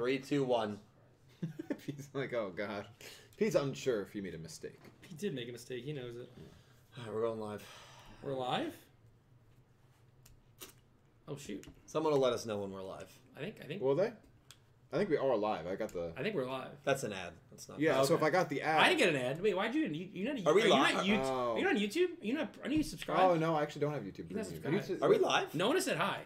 Three, two, one. He's like, oh god. He's unsure if he made a mistake. He did make a mistake. He knows it. All right, we're going live. We're live. Oh shoot! Someone will let us know when we're live. I think I think Will they? I think we are live. I got the. I think we're live. That's an ad. That's not. Yeah. So okay. if I got the ad. I didn't get an ad. Wait, why'd you? You you not? Are we you live? not YouTube? Oh. Are you not oh. on YouTube? You not? Are you subscribed? Oh no, I actually don't have YouTube. You guys Premium. subscribe. Are we live? No one has said hi.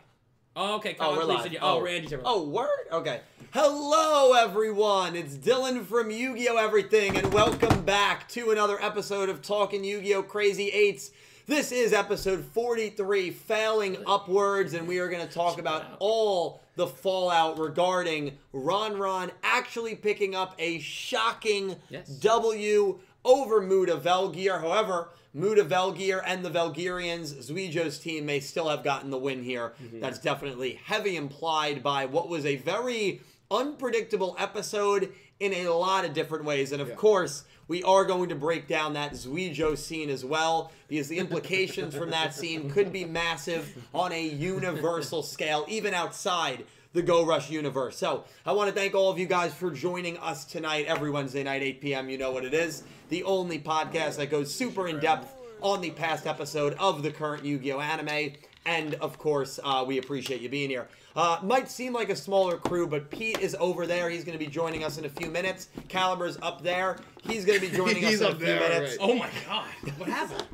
Oh, okay. Oh, Colin, we're live. you- Oh, oh Randy said. Oh, word? Okay. Hello, everyone. It's Dylan from Yu Gi Oh! Everything, and welcome back to another episode of Talking Yu Gi Oh! Crazy Eights. This is episode 43, Failing Upwards, and we are going to talk about all the fallout regarding Ron Ron actually picking up a shocking Yes. W over Muda Velgear. However, Muda Velgear and the Velgirians, Zuijo's team, may still have gotten the win here. Mm-hmm. That's definitely heavy implied by what was a very unpredictable episode in a lot of different ways. And of Yeah. course, we are going to break down that Zuijo scene as well, because the implications from that scene could be massive on a universal scale, even outside the Go Rush universe. So I want to thank all of you guys for joining us tonight, every Wednesday night, 8 p.m. You know what it is. The only podcast that goes super in depth on the past episode of the current Yu Gi Oh! anime. And of course, uh, we appreciate you being here. Uh, might seem like a smaller crew, but Pete is over there. He's going to be joining us in a few minutes. Caliber's up there. He's going to be joining us He's in a up few there, minutes. right. Oh my god! What happened?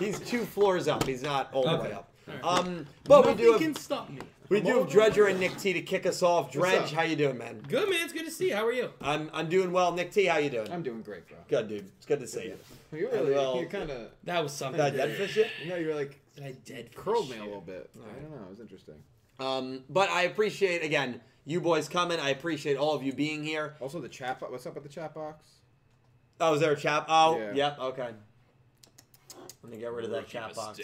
He's two floors up. He's not all the way up. All Um, but we do Nothing have can stop me. We do have Dredger and Nick T to kick us off. Dredge, how you doing, man? Good man. It's good to see you. How are you? I'm I'm doing well. Nick T, how you doing? I'm doing great, bro. Good, dude. It's good to see you. You really, Well- you're kind of, That was something. Did I dead fish it? you you were like Did I dead curled me a little bit. I don't know. It was interesting. Um, but I appreciate again you boys coming. I appreciate all of you being here. Also, the chat. Bo- what's up with the chat box? Oh, is there a chat? Oh, Yeah. yep. Okay. Let me get rid of that chat box.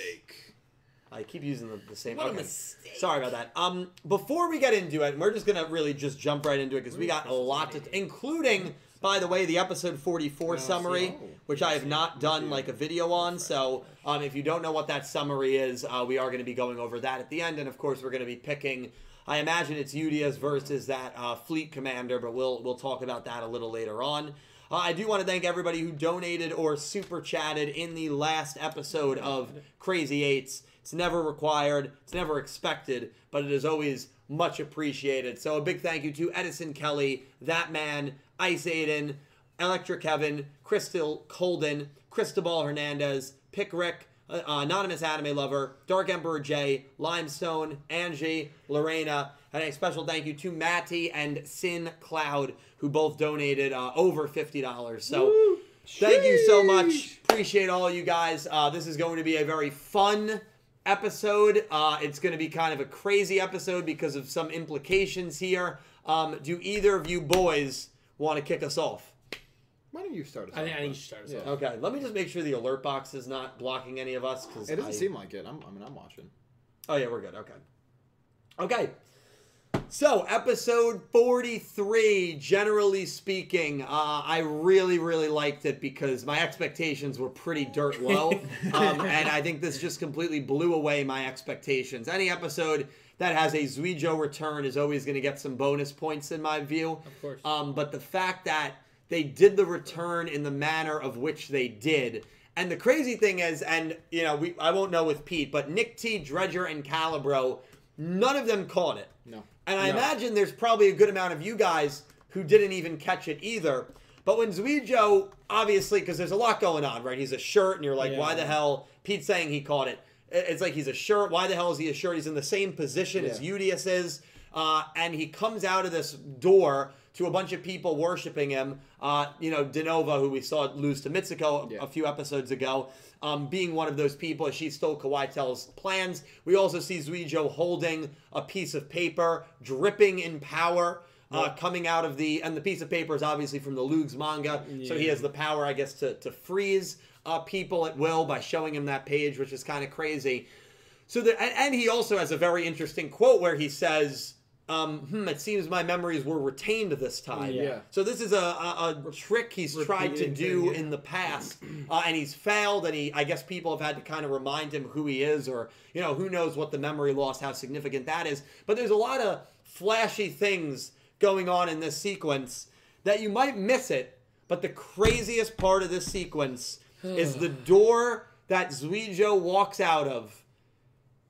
I keep using the, the same. What a mistake. Sorry about that. Um, before we get into it, we're just gonna really just jump right into it because we got a lot to, including, by the way, the episode forty-four Oh, see. summary, Oh. which I have not done like a video on. So, um, if you don't know what that summary is, uh, we are going to be going over that at the end, and of course, we're going to be picking. I imagine it's Udius versus that uh, fleet commander, but we'll we'll talk about that a little later on. Uh, I do want to thank everybody who donated or super chatted in the last episode of Crazy Eights. It's never required, it's never expected, but it is always much appreciated. So a big thank you to Edison Kelly, That Man, Ice Aiden, Electric Kevin, Crystal Colden, Cristobal Hernandez, Pick Rick, uh, Anonymous Anime Lover, Dark Emperor J, Limestone, Angie, Lorena, and a special thank you to Matty and Sin Cloud, who both donated uh, over $50. So thank you so much. Appreciate all you guys. Uh, this is going to be a very fun episode. Uh, it's going to be kind of a crazy episode because of some implications here. Um, do either of you boys want to kick us off? Why don't you start us? I think off, I think you bro? should start us Yeah. off. Okay, let me just make sure the alert box is not blocking any of us. Cause It doesn't I- seem like it. I'm, I mean, I'm watching. Oh yeah, we're good. Okay. Okay. So episode forty-three. Generally speaking, uh, I really, really liked it because my expectations were pretty dirt low, um, and I think this just completely blew away my expectations. Any episode that has a Zuijo return is always going to get some bonus points in my view. Of course. Um, but the fact that they did the return in the manner of which they did. And the crazy thing is, and you know, we I won't know with Pete, but Nick T, Dredger, and Calibro, none of them caught it. No. And I No. imagine there's probably a good amount of you guys who didn't even catch it either. But when Zuijo, obviously, because there's a lot going on, right? He's a shirt, and you're like, Yeah. why the hell? Pete's saying he caught it. It- It's like he's a shirt. Why the hell is he a shirt? He's in the same position as Yeah. Udius is. Uh, and he comes out of this door to a bunch of people worshiping him. Uh, you know, Denova, who we saw lose to Mitsuko a- Yeah. a few episodes ago, um, being one of those people as she stole Kawaitel's plans. We also see Zuijo holding a piece of paper, dripping in power. Uh, coming out of the and the piece of paper is obviously from the Lugs manga, so he has the power, I guess, to to freeze uh, people at will by showing him that page, which is kind of crazy. So the and, and he also has a very interesting quote where he says, um, hmm, "It seems my memories were retained this time." Yeah. So this is a, a, a trick he's tried to do thing, yeah. in the past, uh, and he's failed. And he, I guess, people have had to kind of remind him who he is, or you know, who knows what the memory loss, how significant that is. But there's a lot of flashy things going on in this sequence that you might miss it. But the craziest part of this sequence is the door that Zuijo walks out of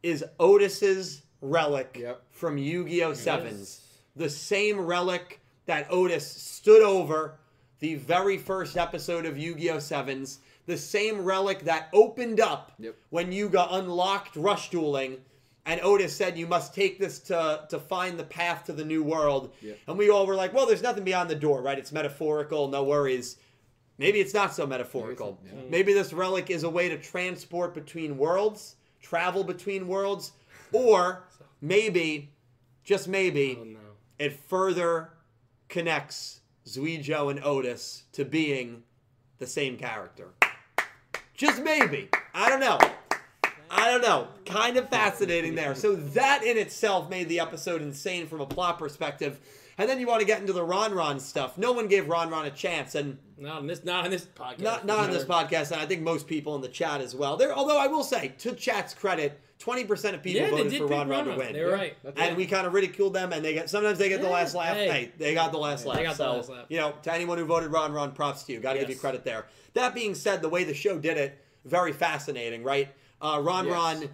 is Otis's relic Yep. from Yu-Gi-Oh! Sevens. The same relic that Otis stood over the very first episode of Yu-Gi-Oh! Sevens. The same relic that opened up Yep. when Yuga unlocked Rush Dueling. And Otis said, "You must take this to to find the path to the new world." And we all were like, "Well, there's nothing beyond the door, right? It's metaphorical, no worries." Maybe it's not so metaphorical. Maybe it's- Maybe this relic is a way to transport between worlds, travel between worlds, or maybe, just maybe, Oh no. it further connects Zuijo and Otis to being the same character. Just maybe. I don't know. I don't know. Kind of fascinating there. So that in itself made the episode insane from a plot perspective. And then you want to get into the Ron Ron stuff. No one gave Ron Ron a chance, and Not on this. Not on this podcast. not not on this podcast, and I think most people in the chat as well. There, although I will say, to chat's credit, twenty percent of people Yeah, voted for Ron Ron to Ron Ron. win. They were right. That's And it. we kind of ridiculed them, and they get sometimes they get the last laugh. Hey, hey. they got the last laugh. They got the so last laugh. you know, to anyone who voted Ron Ron, props to you. Got to give you credit there. That being said, the way the show did it, very fascinating, right? Uh, Ron Yes. Ron,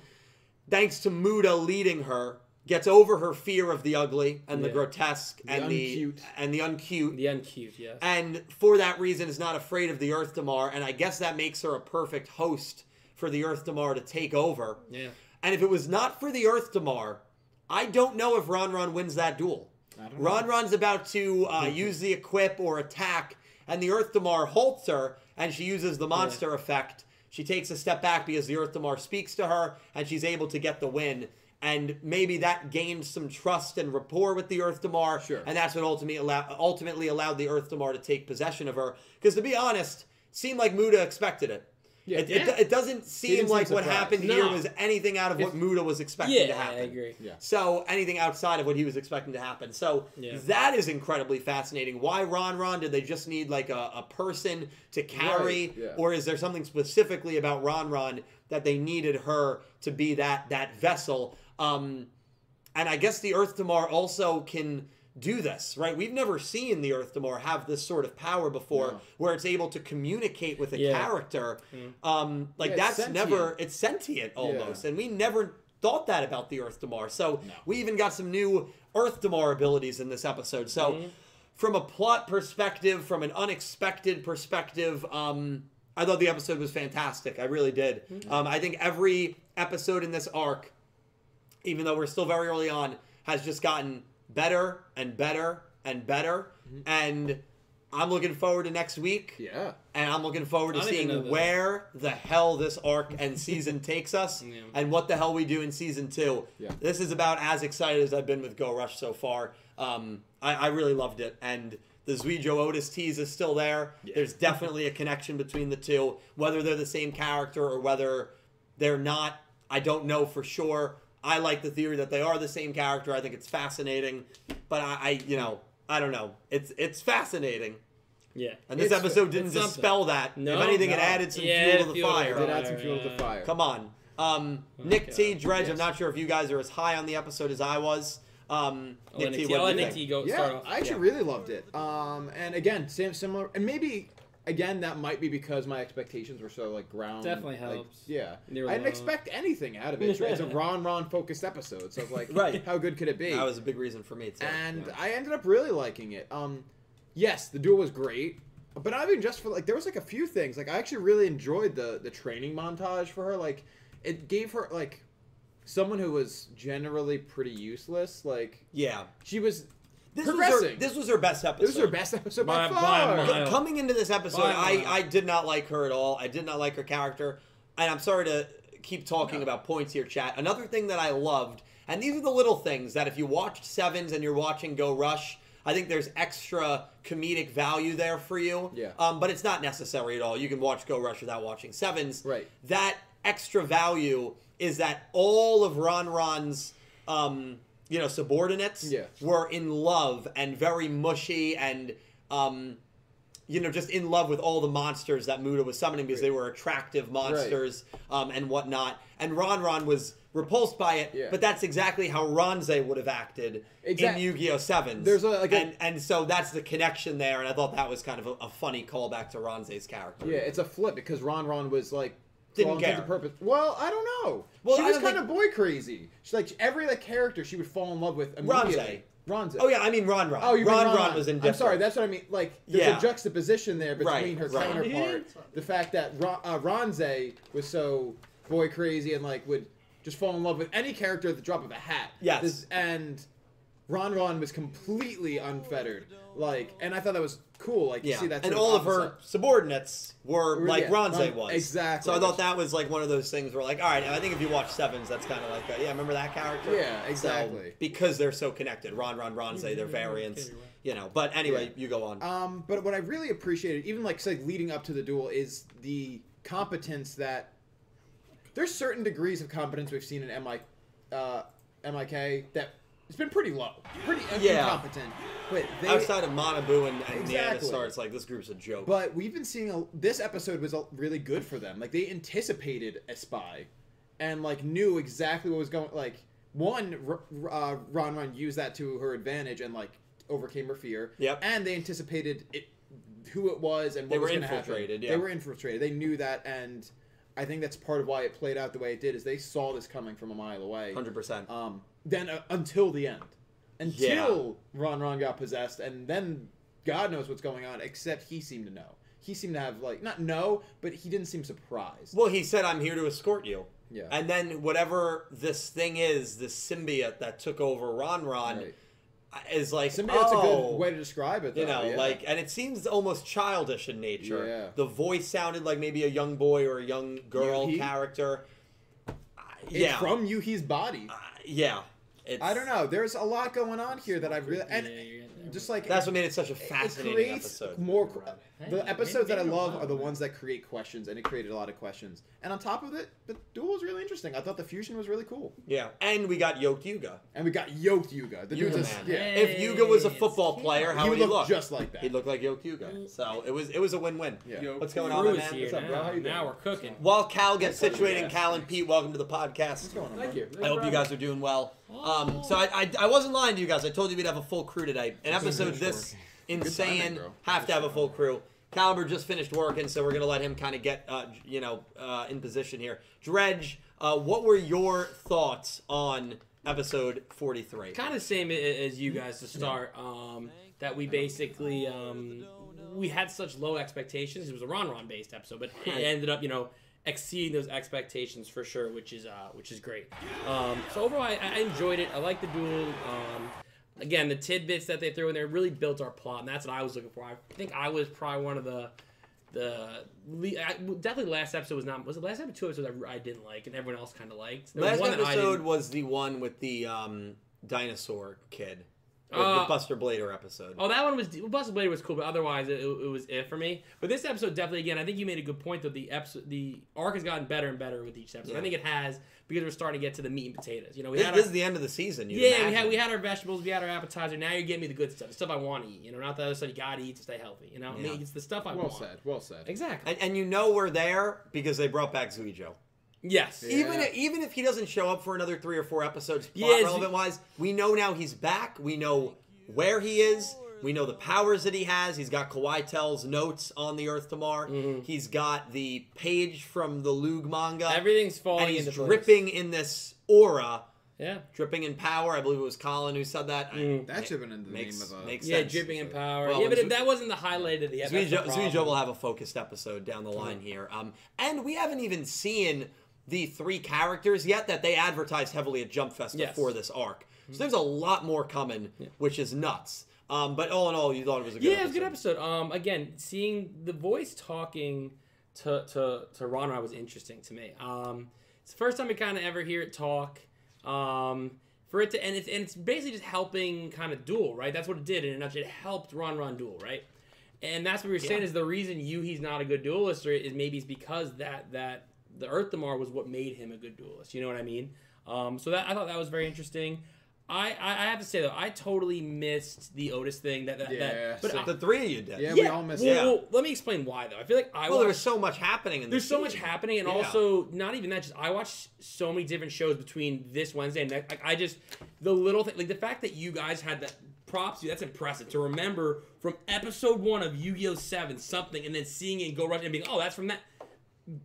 thanks to Muda leading her, gets over her fear of the ugly and the Yeah. grotesque The and the uncute. and the uncute The uncute. Yes. and for that reason is not afraid of the Earth Damar, and I guess that makes her a perfect host for the Earth Damar to take over. yeah. And if it was not for the Earth Damar, I don't know if Ron Ron wins that duel. I don't know. Ron Ron's about to uh, use the equip or attack, and the Earth Damar halts her, and she uses the monster effect. She takes a step back because the Earth Damar speaks to her, and she's able to get the win. And maybe that gained some trust and rapport with the Earth Damar, Sure. and that's what ultimately allow- ultimately allowed the Earth Damar to take possession of her. Because to be honest, seemed like Muda expected it. Yeah. it, it, Yeah. it doesn't seem like what surprised. happened here was anything out of what Muda was expecting Yeah, to happen. I agree. Yeah. So anything outside of what he was expecting to happen. So that is incredibly fascinating. Why Ron Ron? Did they just need like a, a person to carry, Right, yeah. or is there something specifically about Ron Ron that they needed her to be that that vessel? Um, and I guess the Earth Damar also can do this, right? We've never seen the Earth Damar have this sort of power before, No. where it's able to communicate with a Yeah. character. Um, like Yeah, it's that's never it's sentient almost, Yeah. and we never thought that about the Earth Damar. So No. we even got some new Earth Damar abilities in this episode. So Mm-hmm. from a plot perspective, from an unexpected perspective, um, I thought the episode was fantastic. I really did. Mm-hmm. Um, I think every episode in this arc, even though we're still very early on, has just gotten better and better and better. Mm-hmm. And I'm looking forward to next week. Yeah. And I'm looking forward to I don't even know seeing where the hell this arc and season takes us Yeah. and what the hell we do in season two. Yeah. This is about as excited as I've been with Go Rush so far. Um, I, I really loved it. And the Zuijo Otis tease is still there. Yeah. There's definitely a connection between the two. Whether they're the same character or whether they're not, I don't know for sure. I like the theory that they are the same character. I think it's fascinating. But I, I you know, I don't know. It's it's fascinating. Yeah. And this It's- episode didn't dispel that. No, if anything, it added some Yeah, fuel to the fuel fire. Did Fire, add some fuel to the fire. Come on. Um, Nick Okay. T, Dredge, I'm not sure if you guys are as high on the episode as I was. Um, Nick let T, Nick T, what I'll do let you Nick? T go yeah, start off. I actually really loved it. Um, and again, same similar, and maybe again that might be because my expectations were so like ground. Definitely like, helps. yeah, They were I didn't low. expect anything out of it. It's, it's a Ron Ron focused episode, so like, Right. how good could it be? That was a big reason for me, too. and Yeah. I ended up really liking it. Um, yes, the duel was great, but not even just for like there was like a few things. Like I actually really enjoyed the the training montage for her. Like it gave her like someone who was generally pretty useless. Like yeah. she was This was, her, this was her best episode. this was her best episode by, By- by far. a mile. Coming into this episode, By a I, mile. I did not like her at all. I did not like her character. And I'm sorry to keep talking No. about points here, chat. Another thing that I loved, and these are the little things that if you watched Sevens and you're watching Go Rush, I think there's extra comedic value there for you. Yeah. Um, but it's not necessary at all. You can watch Go Rush without watching Sevens. Right. That extra value is that all of Ron Ron's um, you know, subordinates Yeah. were in love and very mushy and um, you know, just in love with all the monsters that Muda was summoning because they were attractive monsters um, and whatnot. And Ron Ron was repulsed by it. Yeah. But that's exactly how Ronze would have acted Exact- in Yu-Gi-Oh! Sevens. There's a- like a- and and so that's the connection there, and I thought that was kind of a, a funny callback to Ronze's character. Yeah, it's a flip because Ron Ron was like Didn't care. and purpose. Well, I don't know. Well, she I was kind think- of boy crazy. She's like every like character she would fall in love with immediately. Ronze. Oh yeah, I mean Ron Ron. Oh, you Ron mean Ron was indifferent. I'm sorry, that's what I mean. Like, there's Yeah. a juxtaposition there between Right, her right. counterpart. the fact that Ron, uh, Ronze was so boy crazy and like would just fall in love with any character at the drop of a hat. Yes. This- and Ron Ron was completely unfettered. Like, and I thought that was cool. Like, you Yeah, see that. and all of her opposite- subordinates were Were- like yeah, Ronze Ron- was. exactly. So I thought that was like one of those things where like, all right, I think if you watch Sevens, that's kind of like, a, yeah, remember that character? Yeah, So, exactly. because they're so connected, Ron, Ron, Ronze, Yeah, they're variants, you know. But anyway, Yeah. you go on. Um, but what I really appreciated, even like say leading up to the duel, is the competence that there's certain degrees of competence we've seen in MI, uh, MIK that it's been pretty low, pretty Yeah. incompetent. But they, Outside of Manabu and, and Exactly. Neanderstar, it's like this group's a joke. but we've been seeing a, this episode was a, really good for them. Like they anticipated a spy, and like knew exactly what was going. Like one, R- uh, Ron Ron used that to her advantage and like overcame her fear. Yep. And they anticipated it, who it was and what They was were going to happen. infiltrated, yeah. They were infiltrated. They knew that, and I think that's part of why it played out the way it did. Is they saw this coming from a mile away. Hundred percent. Um, then uh, until the end, until Ron Ron got possessed, and then God knows what's going on. Except he seemed to know. He seemed to have like not know, but he didn't seem surprised. Well, he said, "I'm here to escort you." Yeah. And then whatever this thing is, this symbiote that took over Ron Ron, Right. Is like, Symbiote's oh, a good way to describe it. Though. You know, yeah. like, and it seems almost childish in nature. Yeah. The voice sounded like maybe a young boy or a young girl Yuhi? character. Uh, It's yeah. from Yuhi's body. Uh, yeah. It's, I don't know. There's a lot going on here that I really and Yeah, you're getting there. just like That's what made it such a it fascinating creates episode. more. Hey, The episodes that I love are the ones that create questions, and it created a lot of questions. And on top of it, the duel was really interesting. I thought the fusion was really cool, Yeah. And we got Yoked Yuga. and we got yoked Yuga. The dude Yuga just man. yeah, Hey. If Yuga was a football player, how he would would he look look? just like that. He'd look like Yoked Yuga. So it was it was a win-win. Yeah. Yo, What's going on, Cruz man? here What's up, bro? now. How you now doing? we're cooking. While Cal gets situated, what Cal and Pete, welcome to the podcast. What's going on? Thank bro? you. I hope you guys are doing well. Um, so I, I, I wasn't lying to you guys. I told you we'd have a full crew today. An episode this insane, timing, have to have a full crew. Caliber just finished working, so we're gonna let him kind of get, uh, you know, uh, in position here. Dredge, uh, what were your thoughts on episode forty-three? kind of same as you guys to start. Um, that we basically um, we had such low expectations. It was a Ron Ron based episode, but it ended up you know exceeding those expectations for sure, which is uh, which is great. Um, so overall, I, I enjoyed it. I like the duel. Um, again, the tidbits that they threw in there really built our plot, and that's what I was looking for. I think I was probably one of the the I, definitely last episode was not was the last episode two episodes I, I didn't like and everyone else kind of liked. There was Last I episode was the one with the um, dinosaur kid, Uh, the Buster Blader episode. Oh, that one was Buster Blader was cool, but otherwise it, it, it was it for me. But this episode definitely, again, I think you made a good point that the episode, the arc has gotten better and better with each episode. Yeah. I think it has because we're starting to get to the meat and potatoes. You know, we this, had this our, is the end of the season. you'd yeah, we had we had our vegetables, we had our appetizer. Now you're getting me the good stuff, the stuff I want to eat. You know, not the other stuff you gotta eat to stay healthy. You know, I mean, it's the stuff I Well want. Well said. Well said. Exactly. and, and you know we're there because they brought back Zuijo. Yes. Yeah. Even even if he doesn't show up for another three or four episodes, plot Yeah, relevant wise, we know now he's back. We know where he is. We know the powers that he has. He's got Kawaitel's notes on the Earth Damar. Mhm. He's got the page from the Lug manga, Everything's falling and he's into place. dripping in this aura, Yeah. dripping in power. I believe it was Colin who said that. I- Mm. That should have been in the makes name of a. makes Yeah, sense. dripping in power. Well, yeah, but Zu- that wasn't the highlight of the episode. Zuijo, Zuijo will have a focused episode down the line here. Um, and we haven't even seen the three characters yet that they advertised heavily at Jump Fest Yes. before this arc. So there's a lot more coming, which is nuts. Um, but all in all, you thought it was a good yeah, episode. it was a good episode. Um, again, seeing the voice talking to to to Ron Ron was interesting to me. Um, it's the first time we kind of ever hear it talk. Um, for it to and it's and it's basically just helping kind of duel, right? That's what it did in a nutshell. It helped Ron Ron duel, right? And that's what we were saying Yeah. is the reason you he's not a good duelist or is maybe it's because that that the Earth Damar was what made him a good duelist. You know what I mean? Um, so that I thought that was very interesting. I, I I have to say though, I totally missed the Otis thing. That, that, Yeah, that but same. I, The three of you did. Yeah, we all missed well, yeah. well, let me explain why though. I feel like I Well, there was so much happening in the there's so much happening, and Yeah. also not even that. Just I watched so many different shows between this Wednesday and next. Like I just the little thing, like the fact that you guys had that props. you, That's impressive to remember from episode one of Yu-Gi-Oh! Seven something, and then seeing it go rush and being, oh, that's from that.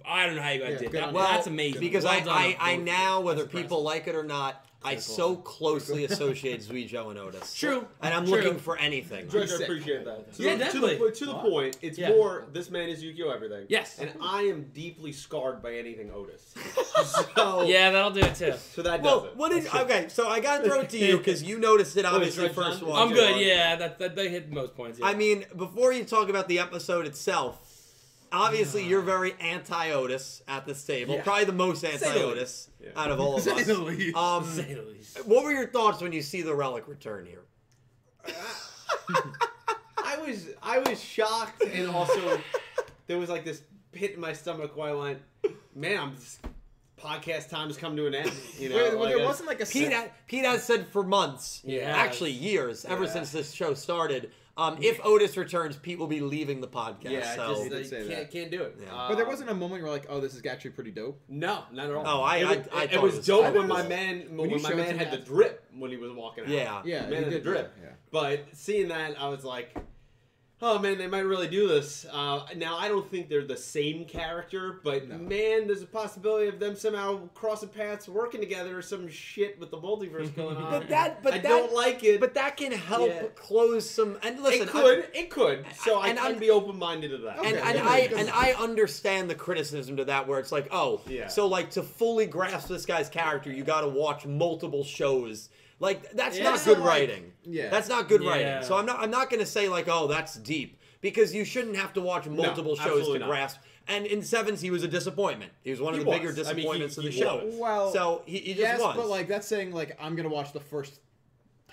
I don't know how you guys Yeah, did that. Well, that's amazing. Because Well I, done I, I now, whether people like it or not, I so closely associate Zuijo and Otis. True. And I'm True. looking for anything. George, I appreciate that. To Yeah, the, definitely. To the, to the point, it's Yeah. more this man is Yu-Gi-Oh! everything. Yes. And I am deeply scarred by anything Otis. so, Yeah, that'll do it too. So that does Well, it. what did okay? So I gotta throw it to you because you noticed it obviously George first one. I'm good. Yeah, that, that they hit most points. Yeah. I mean, before you talk about the episode itself, obviously you're very anti-Otis at this table. Yeah. Probably the most the anti-Otis. Yeah. out of all of Say us. the least. Um, Say the least. what were your thoughts when you see the relic return here? I was I was shocked and also there was like this pit in my stomach where I went, man, I'm just, podcast time has come to an end. You know, well, like there I- wasn't like a Pete, set- ha- Pete has said for months, Yeah. actually years, ever Yeah. since this show started, um, if Otis returns, Pete will be leaving the podcast. yeah, so. just He like, say can't that. can't do it. Yeah. But there wasn't a moment where like, oh, this is actually pretty dope. No, not at all. Oh, I- it, I- was- I it, thought it it was was- dope when my man when, you my man me had the drip when he was walking out. Yeah. Yeah, man he had the did drip. Yeah. But seeing that, I was like, oh man, they might really do this. Uh, now I don't think they're the same character, but No. man, there's a possibility of them somehow crossing paths, working together, or some shit with the multiverse going on. But that, but I that, don't like it. But that can help Yeah. close some. And listen, it could, it could. So I and can I'm- be open minded to that. I, and, Okay, and I and I understand the criticism to that, where it's like, oh, Yeah. so like to fully grasp this guy's character, you got to watch multiple shows. Like that's Yeah. not good like, writing. yeah. that's not good Yeah. writing. So I'm not. I'm not going to say like, oh, that's deep because you shouldn't have to watch multiple shows to not. grasp. And in Sevens, he was a disappointment. He was one of He the bigger was. I mean, he- disappointments he of the show. was. Well, so he, he just yes, was. but like that's saying like I'm gonna watch the first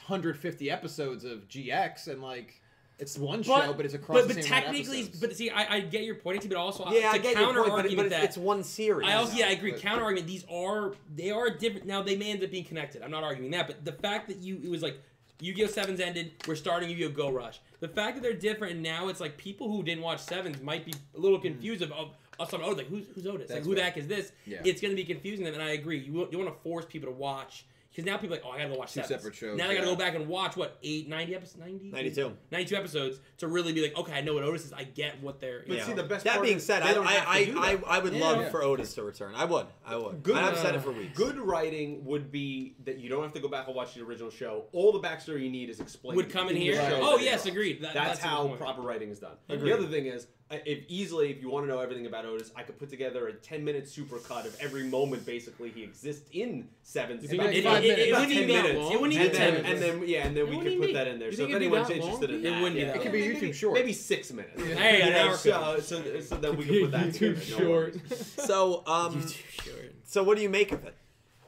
150 episodes of GX and like it's one show, but it's across But, the but same technically, but see, I, I get your point, but also yeah, I to get your counter point, but, it- argument but it's, that it's one series. I also yeah, I agree. but- Counter argument. These are they are different. Now they may end up being connected. I'm not arguing that, but the fact that you it was like Yu-Gi-Oh! Sevens ended, we're starting Yu-Gi-Oh! Go Rush. The fact that they're different and now it's like people who didn't watch Sevens might be a little mm. confused of of, of some oh like who's who's Otis? like That's who the heck is this? Yeah. It's going to be confusing them, and I agree. You you want to force people to watch. Because now people are like, oh, I gotta go watch Two Sevens. separate shows, Now I gotta yeah. go back and watch what eight, 90 episodes, 90? 92. 92 episodes to really be like, okay, I know what Otis is. I get what they're. But you see, the best That part being said, I don't have to I, I. I, I would Yeah. love Yeah. for Otis to return. I would. I would. Good- I've said it for weeks. Good writing would be that you don't have to go back and watch the original show. All the backstory you need is explained. Would come in the here. show Oh yes, agreed. That, That's, a good how proper writing is done. Agreed. The other thing is, uh, if easily, if you want to know everything about Otis, I could put together a ten-minute supercut of every moment basically he exists in Seven. You think About it's It, five it, it, it wouldn't even be minutes. long. It wouldn't and even be then, 10 and then yeah, and then It we wouldn't could put even that in there. So if think it'd be anyone's interested long? in It that, wouldn't be that it could be Maybe- YouTube short. Maybe six minutes. Yeah. Hey, You an so, so, so then we can put that. YouTube no short. worries. So, um, YouTube short. so what do you make of it?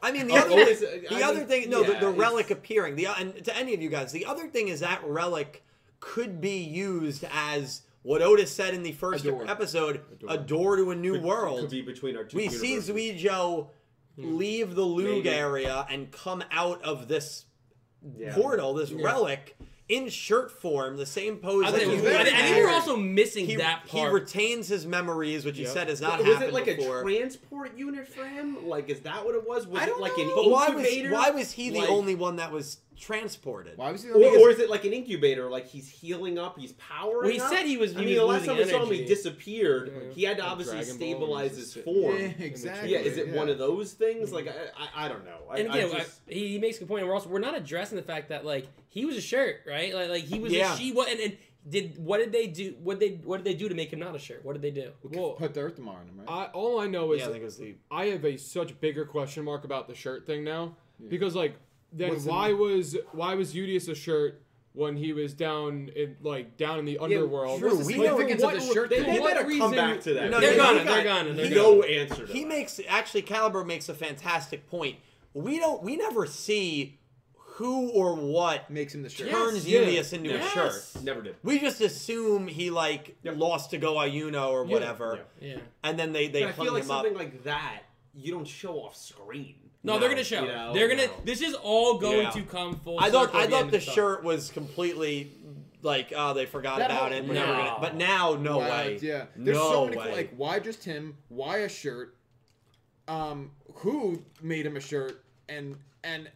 I mean, the Oh, other Otis, the I other mean, thing, no, yeah, the, the relic appearing. The and to any of you guys, the other thing is that relic could be used as what Otis said in the first A episode, a A door, door. to a new Could- world. Could be between our two we see universes. Zuijo hmm. leave the Lug Maybe. area and come out of this Yeah. portal, this Yeah. relic, in shirt form, the same pose I that think, he was I had. think, I think we're also missing he, that part. he retains his memories, which he said has not happening. was happened it like before. a transport unit for him? Like, is that what it was? Was I don't like know. an but why was why was he the only one that was transported? Why was he? Or, because- or is it like an incubator? Like he's healing up, he's powering Well, he up? said he was- I he mean, was the last time losing we saw him, he disappeared. Yeah. He had to Like obviously Dragon stabilize his form. Yeah, Yeah, is it Yeah. one of those things? Like, mm-hmm. I, I, I don't know. I, and I again, just- I- he, he makes a good point. And we're also we're not addressing the fact that like he was a shirt, right? Like, like he was Yeah. a she. What and, and did what did they do? What they what did they do to make him not a shirt? What did they do? Well, Put the Earth Damar in him, right? I, all I know is yeah, I think it was the I have a such bigger question mark about the shirt thing now because like then What's the- why was why was Udius a shirt when he was down in like down in the underworld? true, What's the we know- significance what- of the shirt they, they thing? what better come back to that. No, They're he- gonna, he they're got- gonna, they're he- gonna. no answer to he that. makes actually Caliber makes a fantastic point. We don't we never see who or what Makes him the shirt. turns yeah. Udius into Yes. a shirt. Never did. We just assume he like Yep. lost to Go Ayuno or Yeah. whatever, Yeah. and then they they But I hung feel like him up. something like that you don't show off screen. No, No, they're gonna show. you know, they're gonna. no. This is all going Yeah. to come full. I thought circle I at the thought the of summer. shirt was completely like oh they forgot That about whole- it. We're never gonna, but now no Wow, way. Yeah, there's no so many way. like why just him? Why a shirt? Um, who made him a shirt? And and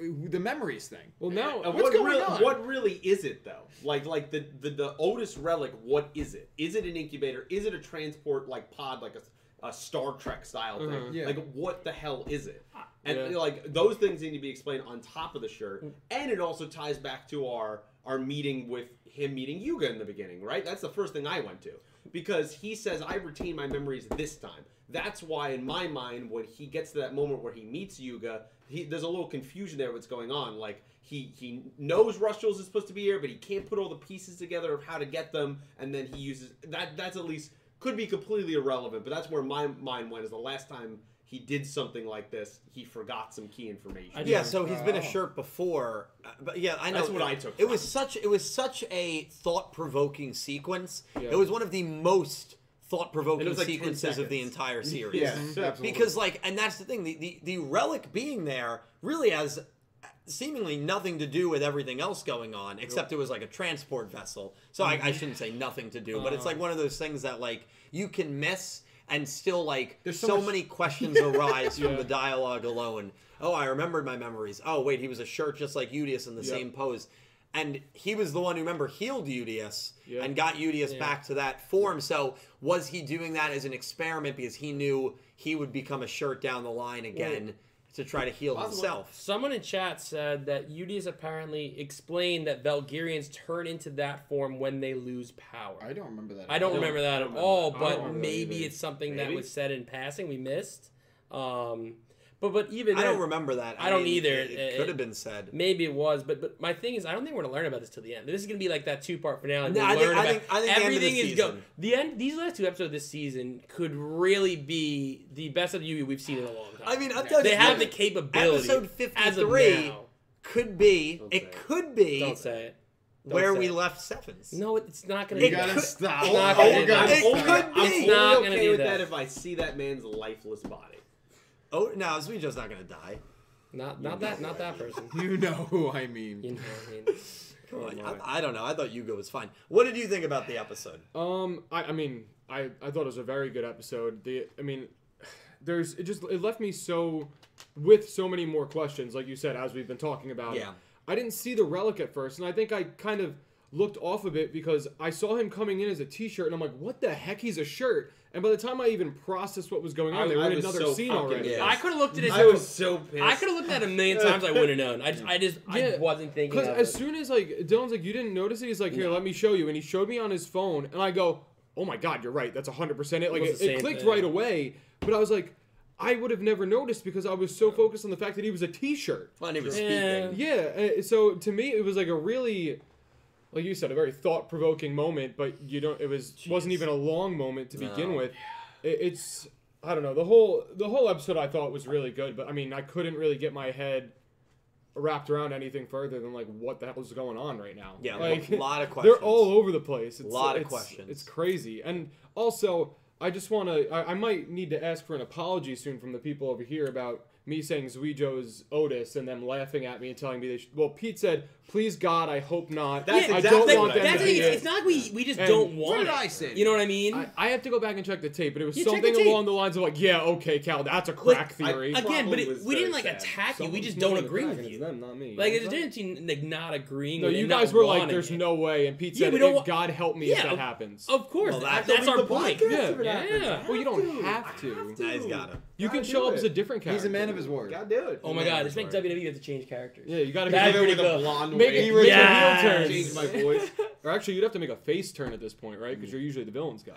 the memories thing. Well, now And What's what, going really, on? what really is it though? Like like the, the the Otis relic, what is it? Is it an incubator? Is it a transport like pod like a, a Star Trek style thing? Mhm. Yeah. Like what the hell is it? And Yeah. like those things need to be explained on top of the shirt. Mm. And it also ties back to our our meeting with him meeting Yuga in the beginning, right? That's the first thing I went to. Because he says I retain my memories this time. That's why in my mind when he gets to that moment where he meets Yuga, he, there's a little confusion there what's going on. Like he he knows Rush is supposed to be here, but he can't put all the pieces together of how to get them, and then he uses that. That's at least could be completely irrelevant, but that's where my mind went. Is the last time he did something like this, he forgot some key information. Yeah, so he's been a Oh. shirt before, uh, but yeah, I know. That's what it, I took It from was such it was such a thought provoking sequence. Yeah. It was one of the most thought provoking like sequences of the entire series. Yeah, Mhm. absolutely. because like, and that's the thing. The, the the relic being there really has seemingly nothing to do with everything else going on, except it was like a transport vessel. So I, I shouldn't say nothing to do, but it's Uh. like one of those things that like you can miss and still like There's so, so much- many questions arise from the dialogue alone. Oh, I remembered my memories. Oh, wait, he was a shirt just like Udius in the Yep. same pose. And he was the one who remember healed Udius Yeah. and got Udius Yeah. back to that form. So was he doing that as an experiment because he knew he would become a shirt down the line again to try to heal Possibly. himself? Someone in chat said that Udius apparently explained that Valgyrians turn into that form when they lose power. I don't remember that. I don't I don't- remember that at remember all, but don't remember that maybe it's something that was said in passing we missed. Um, but but even I don't remember that. I don't mean, either. It, It- could have been said. Maybe it was, but but my thing is, I don't think we're gonna learn about this till the end. This is gonna be like that two part finale. No, we I think- learn I think- I think the end of the everything is go. The end. These last two episodes of this season could really be the best of you we've seen in a long time. I mean, I'm telling you. they you, have the look, capability. Episode 53 could be, Don't it it. could be Don't say it. Don't where we it. left Sevens. No, it's not gonna You be. gotta that. stop. It's not Oh, gonna oh, do It could be. I'm not only okay with that. that if I see that man's lifeless body. Oh, no, Zuijo's not going to die. Not not that not that person. You know who I mean. You know, I mean, Come on. I, I don't know. I thought Yugo was fine. What did you think about the episode? Um, I, I mean, I, I thought it was a very good episode. The, I mean, there's it just it left me so with so many more questions, like you said, as we've been talking about. Yeah. I didn't see the relic at first, and I think I kind of looked off a bit because I saw him coming in as a T-shirt, and I'm like, what the heck? He's a shirt. And by the time I even processed what was going on, I- they were I in another so scene already. Yeah. I could have looked at it. I was so pissed. I could have looked at it a million times. I wouldn't have known. I just, I just, I wasn't thinking. Because as it. soon as like Dylan's like, you didn't notice it, he's like, here, let me show you, and he showed me on his phone, and I go, oh my god, you're right, that's hundred percent it. Like it, it clicked thing. right away, but I was like, I would have never noticed because I was so focused on the fact that he was a T-shirt. Well, and he was Yeah. speaking. Yeah, uh, so to me, it was like a really, like you said, a very thought-provoking moment. But you don't. It was wasn't even a long moment to begin No. with. It, it's I don't know the whole the whole episode I thought was really good, but I mean I couldn't really get my head wrapped around anything further than like what the hell is going on right now. Yeah, like a lot of questions. they're all over the place. It's, a Lot of it's- questions. It's crazy, and also I just want to. I, I might need to ask for an apology soon from the people over here about me saying Zuijo's Otis and them laughing at me and telling me they should. Well, Pete said, "Please God, I hope not." That's I exactly don't what want I them that's to the be thing. it." It's not like we we just And don't what want. did it. I say? You know what I mean? I, I have to go back and check the tape, but it was Yeah, something along the lines of like, "Yeah, okay, Cal, that's a crack I- theory." I- Again, but it, we didn't like sad. attack you. We just don't agree with you. them, not me. Like What there's a was that? difference between like not agreeing. No, you guys were like, "There's no way," and Pete Yeah, said, don't "It- "God help me if that happens." Of course, Well, that, that- that's our point. Yeah. Yeah. Well, you don't have to. Nah, he's got it. You can show do up as a different character. He's a man of his word. Gotta do it. Oh my god, that's this makes right. WWE have to change characters. Yeah, you got to That'd make be it with a blonde Make wig. it Richard Yes. heel turn. Change my voice. Or actually, you'd have to make a face turn at this point, right? Because you're usually the villain's guy.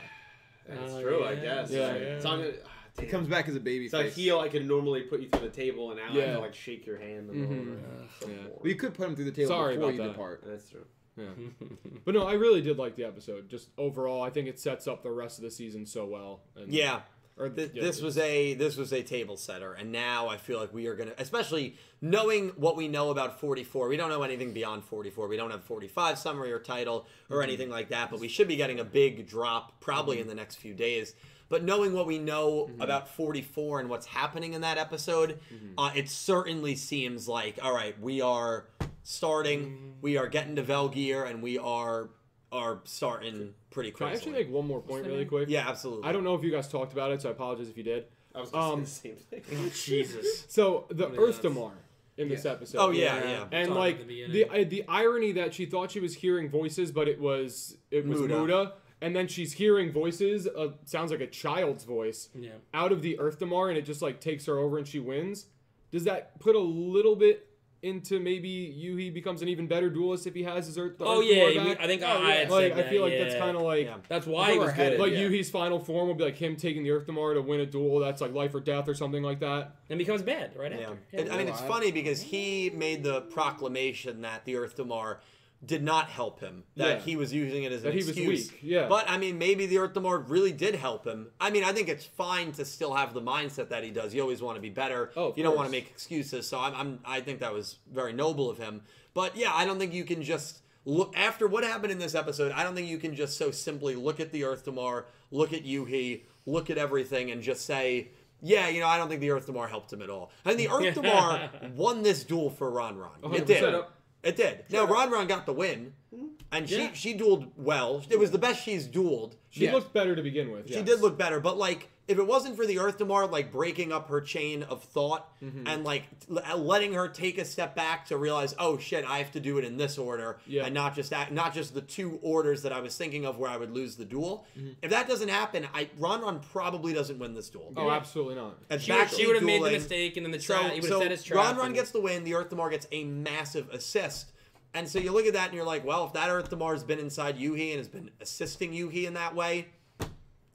That's Oh, true, I guess. Yeah. Yeah. So I'm gonna, ah, He comes back as a baby So a face. heel, I could normally put you through the table, and now I have Yeah. to like shake your hand. And Mhm. all Yeah. boring. Well, you could put him through the table Sorry before about you that. depart. That's true. Yeah. But no, I really did like the episode. Just overall, I think it sets up the rest of the season so well. And, Yeah. Or Th- yeah, this was a this was a table setter, and now I feel like we are gonna, especially knowing what we know about 44. We don't know anything beyond 44. We don't have 45 summary or title or anything like that, but we should be getting a big drop probably in the next few days. But knowing what we know Mm-hmm. about 44 and what's happening in that episode, uh, it certainly seems like all right, we are starting, Mm-hmm. we are getting to Velgear, and we are are starting pretty Can I actually make one more point really quick? yeah, absolutely. I don't know if you guys talked about it, so I apologize if you did. I was gonna Um, say the same thing. Jesus. So the Yes. Earth Damar in this Yeah. episode. Oh yeah, yeah. And Talked like the the the, the irony that she thought she was hearing voices, but it was it was Muda. Muda, and then she's hearing voices. Uh, sounds like a child's voice Yeah. out of the Earth Damar, and it just like takes her over and she wins. Does that put a little bit into maybe Yuhi becomes an even better duelist if he has his Earth? the Oh Earth yeah, we- I think Oh, I yeah. had like said I feel that, like that's kind of like. Yeah. That's why he was good. of Like Yeah. Yuhi's final form will be like him taking the Earth Damar to win a duel that's like life or death or something like that. and becomes bad right Yeah. after. It- I mean, it's funny because he made the proclamation that the Earth Damar did not help him. That Yeah. he was using it as an That he was excuse. weak, yeah. But I mean, maybe the Earth Damar really did help him. I mean, I think it's fine to still have the mindset that he does. You always want to be better. Oh, you don't want to make excuses. So I'm, I'm, I think that was very noble of him. But yeah, I don't think you can just look after what happened in this episode. I don't think you can just so simply look at the Earth Damar, look at Yuhi, look at everything, and just say. Yeah, you know, I don't think the Earth Damar helped him at all. And the Earth Damar won this duel for Ron Ron. Oh, it 100%. did. It did. No, Ron Ron got the win, mm-hmm. and she Yeah. she dueled well. It was the best she's dueled. She Yeah. looked better to begin with. She yes. did look better, but like if it wasn't for the Earth Damar like breaking up her chain of thought Mm-hmm. and like l- letting her take a step back to realize, oh shit, I have to do it in this order, Yeah. and not just act, not just the two orders that I was thinking of where I would lose the duel. If that doesn't happen, I Ron Ron probably doesn't win this duel. Mm-hmm. Oh, absolutely not. And She, would- she would have made the mistake, and then the so, trap. he would have so set his trap. Ron Ron and- gets the win. The Earth Damar gets a massive assist. And so you look at that and you're like, well, if that Earth Damar's been inside Yuhi and has been assisting Yuhi in that way,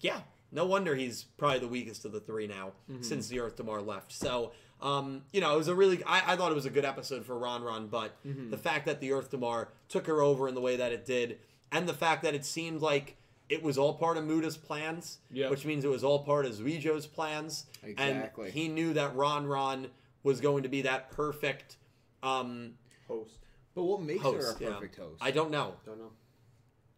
yeah, no wonder he's probably the weakest of the three now Mm-hmm. since the Earth Damar left. So, um, you know, it was a really, I, I thought it was a good episode for Ron Ron, but Mm-hmm. the fact that the Earth Damar took her over in the way that it did, and the fact that it seemed like it was all part of Muda's plans, Yeah. which means it was all part of Zuijo's plans. Exactly. And he knew that Ron Ron was going to be that perfect um, Host. But what makes host. her a yeah. perfect host? I don't know. Don't know.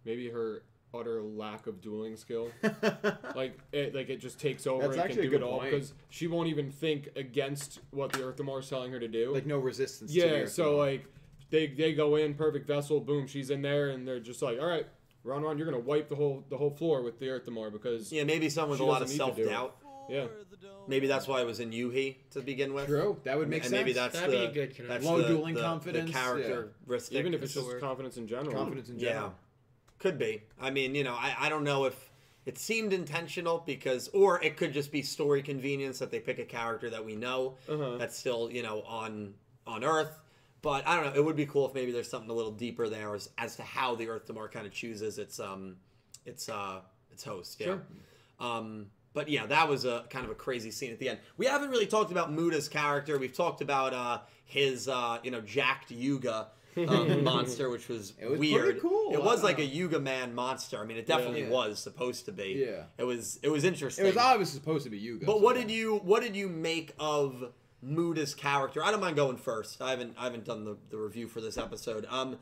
Maybe her utter lack of dueling skill. like it, like it just takes over That's and can actually a do it good all point. because she won't even think against what the Earth Damar is telling her to do. like no resistance. yeah, the so like they they go in perfect vessel, boom, she's in there, and they're just like, all right, Ron Ron, you're gonna wipe the whole the whole floor with the Earthamar because Yeah, maybe someone with a lot of doesn't self to do it. doubt. yeah, Maybe that's why it was in Yuhi to begin with. true. That would make and sense. maybe that's That'd the, be a good connection. that's Low the, dueling the- confidence, the characteristic. even if it's just the confidence in general. confidence in general. yeah, general. Could be. I mean, you know, I, I don't know if it seemed intentional because, or it could just be story convenience that they pick a character that we know Uh-huh. that's still you know on on Earth. But I don't know. It would be cool if maybe there's something a little deeper there as, as to how the Earth Damar kind of chooses its um its uh its host. Yeah. Sure. Um, but yeah, that was a kind of a crazy scene at the end. We haven't really talked about Muda's character. We've talked about uh, his, uh, you know, jacked Yuga um, monster, which was, It was weird. pretty cool. It was I like a. Yuga man monster. I mean, it definitely Yeah. was supposed to be. Yeah. It was. It was interesting. It was obviously supposed to be Yuga. But what did you what did you make of Muda's character? I don't mind going first. I haven't I haven't done the, the review for this episode. Um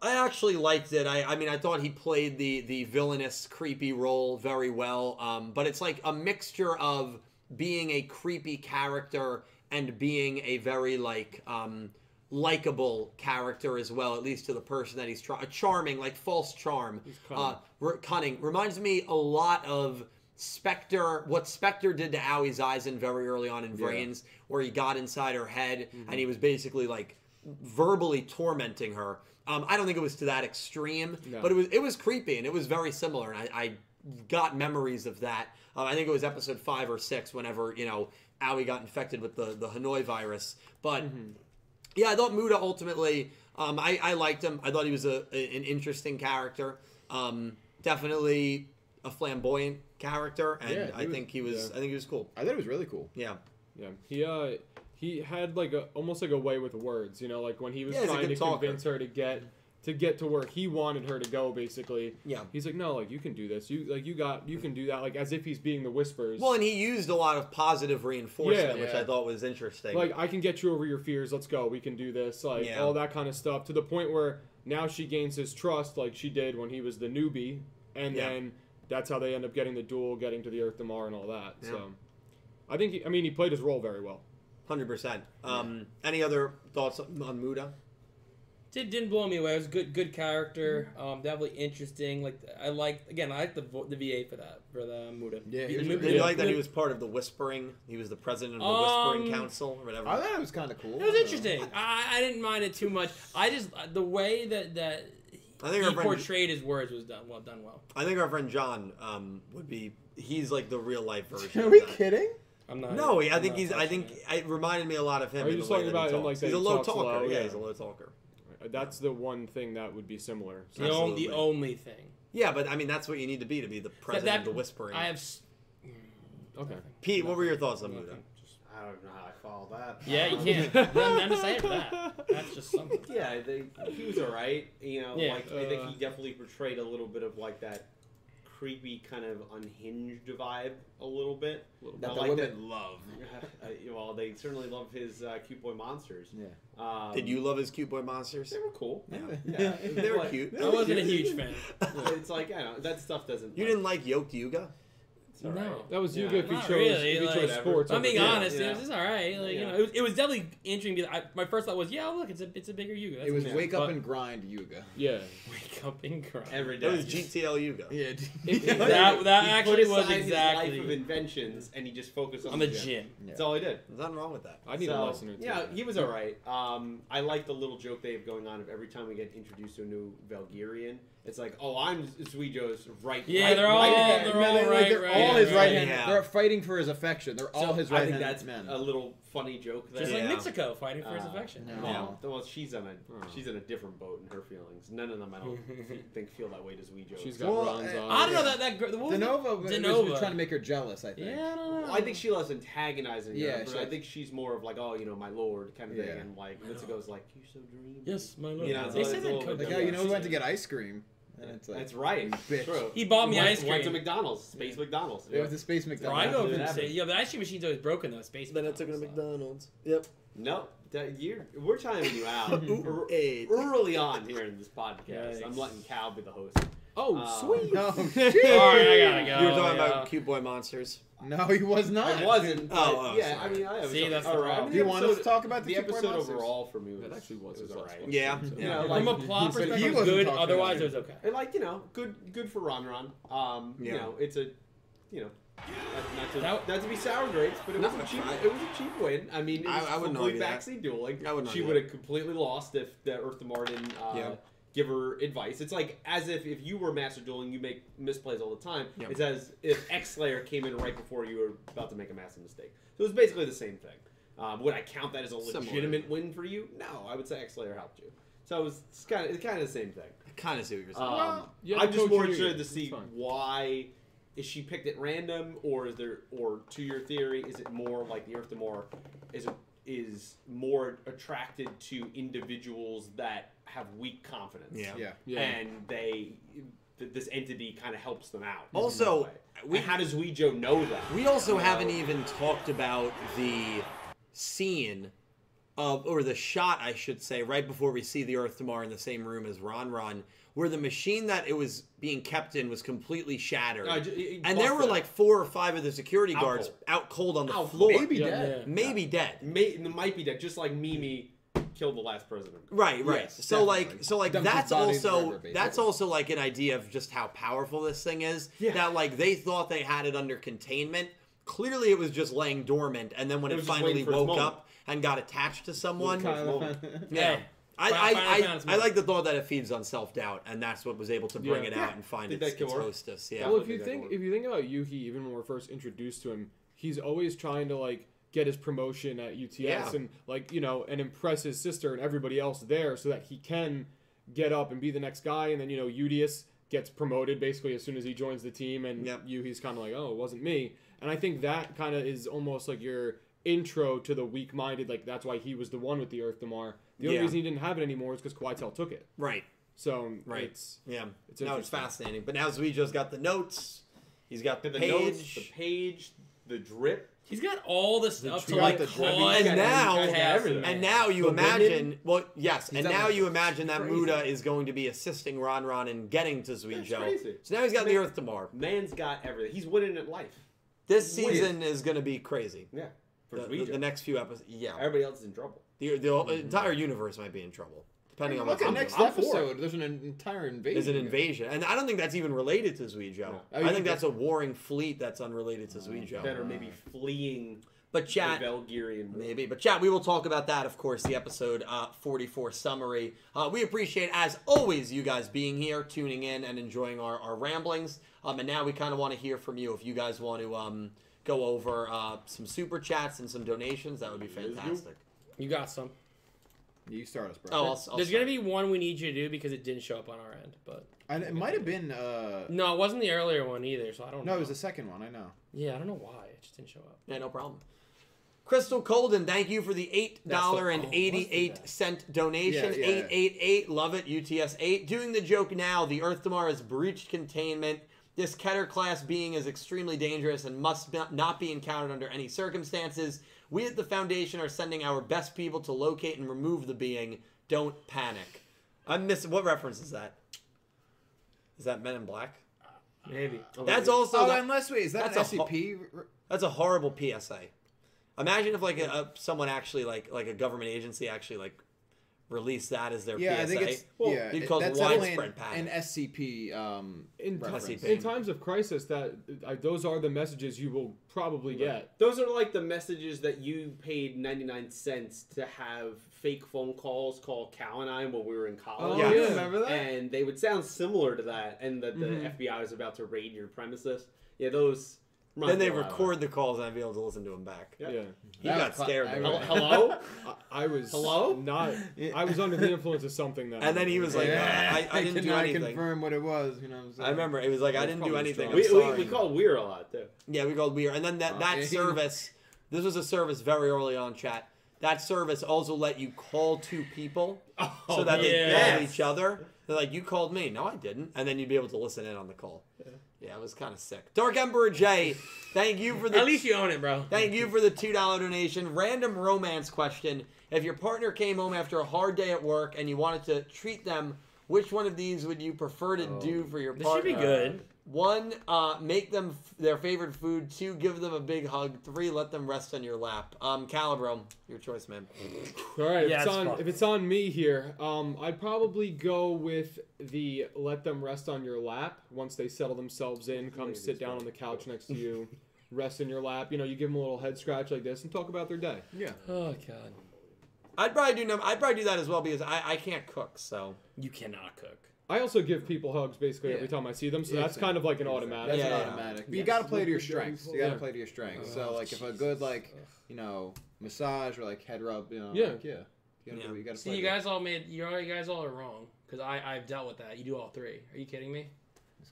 I actually liked it. I, I mean, I thought he played the the villainous, creepy role very well. Um, but it's like a mixture of being a creepy character and being a very like um, likable character as well. At least to the person that he's trying, A charming, like false charm, cunning. uh, cunning. Reminds me a lot of Spectre. What Spectre did to Aoi Zaizen very early on in Vrains, where he got inside her head and he was basically like verbally tormenting her. Um, I don't think it was to that extreme, No. but it was it was creepy and it was very similar. And I, I got memories of that. Uh, I think it was episode five or six, whenever you know Aoi got infected with the the Hanoi virus. But yeah, I thought Muda ultimately. Um, I, I liked him. I thought he was a, a- an interesting character. Um, definitely a flamboyant character, and Yeah, I was- think he was. yeah. I think he was cool. I thought it was really cool. Yeah. Yeah, he uh he had like a almost like a way with words, you know, like when he was Yeah, trying to talker. convince her to get to get to where he wanted her to go. Basically, Yeah. he's like, no, like you can do this. You like you got you can do that. Like as if he's being the whispers. Well, and he used a lot of positive reinforcement, Yeah. which Yeah. I thought was interesting. like I can get you over your fears. Let's go. We can do this. Like Yeah. all that kind of stuff to the point where now she gains his trust, like she did when he was the newbie, and then that's how they end up getting the duel, getting to the Earth Damar, and all that. So, I think he, I mean he played his role very well. Hundred percent. Um, any other thoughts on Muda? Did didn't blow me away. It was a good good character. Um, definitely interesting. Like I like again. I like the vo- the VA for that for the Muda. Yeah, he was Muda- Did you Yeah. like that he was part of the Whispering? He was the president of the Um, Whispering Council or whatever. I thought it was kind of cool. It was interesting. I, I didn't mind it too much. I just the way that that I think he friend- portrayed his words was done well. Done well. I think our friend John um, would be. He's like the real life version. Are of we that. kidding? I'm not. No, I I'm think he's. I think it. it reminded me a lot of him. Are you in the just way talking that he about him, like, he's a low talker. low? Yeah, Yeah. he's a low talker. That's the one thing that would be similar. So- the, on, the only thing. Yeah, but I mean that's what you need to be to be the president that- of the Whispering. I have. s- Okay. Pete, what were your thoughts on Muda? Nothing. I don't know how I follow that. Yeah, you Um, can't. Nothing nothing to say after that. That's just something. Yeah, they, he was alright. You know, Yeah. like I think Uh. he definitely portrayed a little bit of like that creepy kind of unhinged vibe a little bit. That I the like women love. Uh, well, they certainly love his uh, cute boy monsters. Yeah. Um, Did you love his cute boy monsters? They were cool. Yeah. Yeah, They were Like, cute. I wasn't a huge fan. It's like I don't know that stuff doesn't. You didn't like Yoked Yuga? It's all right. No. That was Yeah. Yuga if he Not chose, really, if he like- chose sports. I'm being games. honest. yeah. It was just all right. Like you know, it was, it was definitely interesting. Because I, my first thought was, yeah, look, it's a it's a bigger Yuga. That's It was okay. wake up But and grind Yuga. Yeah. wake up and grind every day. It was GTL Yuga. Yeah. That- that He actually put was aside his life of inventions, and he just focused on, on the gym. That's all he did. There's nothing wrong with that. I need so, a lesson or two. Yeah, he was alright. Um, I like the little joke they have going on of every time we get introduced to a new Valgyrian, it's like, oh, I'm Zuijo's right. Yeah, right, they're all- right hand. they're Man, all like, right, they're right, all his right. right hand. Yeah. They're fighting for his affection. They're all So his I right think that's men. a little funny joke there. Just Yeah. like Mitsuko fighting for his Uh, affection. no. Well, well, she's on a Oh. she's in a different boat in her feelings. None of them I don't think feel that way to Zuijo. She's got Well, Ron's uh, eyes. I don't know that that girl. What was it? Denova was, Denova. was trying to make her jealous. I think. Yeah, I don't know. I think she loves antagonizing her, Yeah, but I think she's more of like, oh, you know, my lord kind of thing, and like Mitsuko's like, you're so dreamy. Yes, my lord. You know, they it's said that in little Like, Geass. you know, we went to get ice cream, and it's like That's right. Bitch. True. He bought me went, ice Went to. McDonald's, Space McDonald's. It was the space Bro, McDonald's. I go Dude, for the that same. Yeah, the ice cream machine's always broken though. Space. Then McDonald's, so. McDonald's. Yep. No, that you're we're timing you out ear- early on here in this podcast. Yikes. I'm letting Cal be the host. Oh, Uh, sweet. No, All right, I gotta go. You were talking yeah. about cute boy monsters. No, he was not. I wasn't. Oh, oh, yeah, sorry. I mean, I was See, that's the all right. I problem. Do you want us to talk about the, the episode Monsters? overall for me? Was, That actually was was alright. one. Yeah. So- yeah. know, From a plot he said he perspective, wasn't good. Otherwise, it was okay. And like you know, good good for Ron Ron. Um, you know, it's a you know. Not, not to, That- not to be sour grapes, but it was a cheap. I- It was a cheap win. I mean, it was I wouldn't complete backseat dueling. I wouldn't She would have completely lost if the Earth to Martin uh, Yeah. Give her advice. It's like as if if you were master dueling, you make misplays all the time. Yeah. It's as if X Slayer came in right before you were about to make a massive mistake. So it was basically the same thing. Um, would I count that as a Similar. legitimate win for you? No, I would say X Slayer helped you. So it was it's kind of it's kind of the same thing. I kind of see what you're saying. Um, Well, yeah, I'm just coach more interested to see why is she picked at random, or is there, or to your theory, is it more like the Earth Damar, is is more attracted to individuals that have weak confidence? Yeah. Yeah. Yeah. and they th- this entity kind of helps them out. Also, in that way. we- how does Ouijo know that? We also You know? haven't even talked about the scene of, or the shot, I should say, right before we see the Earth Damar in the same room as Ron Ron, where the machine that it was being kept in was completely shattered. Uh, j- it and there were busted like four or five of the security Out guards cold. out cold on the Out floor. Maybe Yeah, dead. yeah. Maybe dead. May, might be that just like Mimi killed the last president. Right, right. Yes, so like so like Dumped that's body in the also river, that's also like an idea of just how powerful this thing is. Yeah. That like they thought they had it under containment. Clearly it was just laying dormant and then when It it, finally waiting for its woke up and got attached to someone. Kind of- Yeah. I, I, finally found its I, I like the thought that it feeds on self doubt, and that's what was able to bring Yeah. it Yeah. out and find Did its, that kill its hostess. Yeah. Well, if you think if you think about Yuki, even when we're first introduced to him, he's always trying to like get his promotion at UTS Yeah. and like you know and impress his sister and everybody else there so that he can get up and be the next guy. And then you know Udius gets promoted basically as soon as he joins the team, and Yep. Yuki's kind of like, oh, it wasn't me. And I think that kind of is almost like your intro to the weak-minded. Like that's why he was the one with the Earth Damar. The only Yeah. reason he didn't have it anymore is because Quietel took it. right. So Right. it's Yeah. It's no, it's fascinating. But now Zuijo's got the notes. He's got the, The page. notes, the page, the drip. He's got all the stuff to like the cause drip. And now- every- got everything. And now you The imagine, women? well, yes, and now you imagine that crazy. Muda is going to be assisting Ron Ron in getting to Zuijo. So now he's got the Earth Damar. Man's got everything. He's winning at life. This Weird. season is going to be crazy. Yeah. For The, the, the next few episodes, yeah, Everybody else is in trouble. the, the entire universe might be in trouble depending on Look what's at next I'm for episode. There's an entire invasion. There's an invasion, and I don't think that's even related to Zuijo. No. Oh, I you think think that's a warring fleet that's unrelated to Zuijo. That are maybe fleeing But chat, Belgarian. war. Maybe. But chat, we will talk about that, of course, the episode uh, 44 summary. Uh, we appreciate, as always, you guys being here, tuning in, and enjoying our, our ramblings. Um, and now we kind of want to hear from you. If you guys want to um, go over uh, some super chats and some donations, that would be fantastic. You got some. You start us, bro. Oh, I'll, I'll There's start. gonna be one we need you to do because it didn't show up on our end, but And it might have been. uh no, it wasn't the earlier one either. So I don't know. No, it was the second one. I know. Yeah, I don't know why it just didn't show up. Yeah, no problem. Crystal Colden, thank you for the eight dollar and oh, eighty eight let's do cent donation. Yeah, yeah. Eight eight eight, love it. UTS eight. Doing the joke now. The Earth Damar has breached containment. This Keter class being is extremely dangerous and must not- not be encountered under any circumstances. We at the Foundation are sending our best people to locate and remove the being. Don't panic. I'm missing. What reference is that? Is that Men in Black? Maybe. Oh, that's also. oh, that- unless wait, is that that's an a SCP? that's a horrible PSA. Imagine if like a, a someone actually like like a government agency actually like released that as their yeah, PSA. I think it's Well, yeah. you'd it- cause that's definitely widespread an, panic. an SCP. Um, In. SCP. in times of crisis, that uh, those are the messages you will probably get. Those are like the messages that you paid 99 cents to have fake phone calls call Cal and I when we were in college. Yeah. yeah. remember that? And they would sound similar to that, and that the Mhm. FBI was about to raid your premises. Yeah, those. Then they remind me a lot of record the calls and I'd be able to listen to them back. Yeah. Yeah. He That got was scared. I there. Hello? I, I was Hello? not. I was under the influence of something that. And then he was like, yeah, I- I didn't can do I anything. confirm what it was? You know, what I'm saying? I remember it was like I didn't do anything. I'm we, we, sorry. we call Weir a lot, too. yeah, we called Weir. And then that Oh, that yeah. service, this was a service very early on. Chat. That service also let you call two people oh, so that they yes. called each other. They're like, "You called me." No, I didn't. And then you'd be able to listen in on the call. Yeah, it was kind of sick. Dark Emperor J, thank you for the At least you own it, bro. Thank you for the $2 donation. Random romance question. If your partner came home after a hard day at work and you wanted to treat them, which one of these would you prefer to oh, do for your partner? This should be good. One, uh, make them f- their favorite food. Two, give them a big hug. Three, let them rest on your lap. Um, Calibro, your choice, man. All right, if, Yeah, it's it's on, fun. if it's on me here, um, I'd probably go with the let them rest on your lap once they settle themselves in. Come Ladies sit down on the couch next to you, rest in your lap. You know, you give them a little head scratch like this and talk about their day. Yeah. Oh god. I'd probably do num- I'd probably do that as well because I, I can't cook. So You cannot cook. I also give people hugs basically every time I see them, so Yeah, that's same. kind of like an automatic. That's Yeah, an yeah. automatic. But you got to play to your strengths. You got to Yeah. play to your strengths. So Oh, like if a good like you know massage or like head rub, you know, Yeah. like, yeah. You gotta, Yeah. do- you gotta See, play you to- guys all made you all you guys all are wrong because I I've dealt with that. You do all three. Are you kidding me?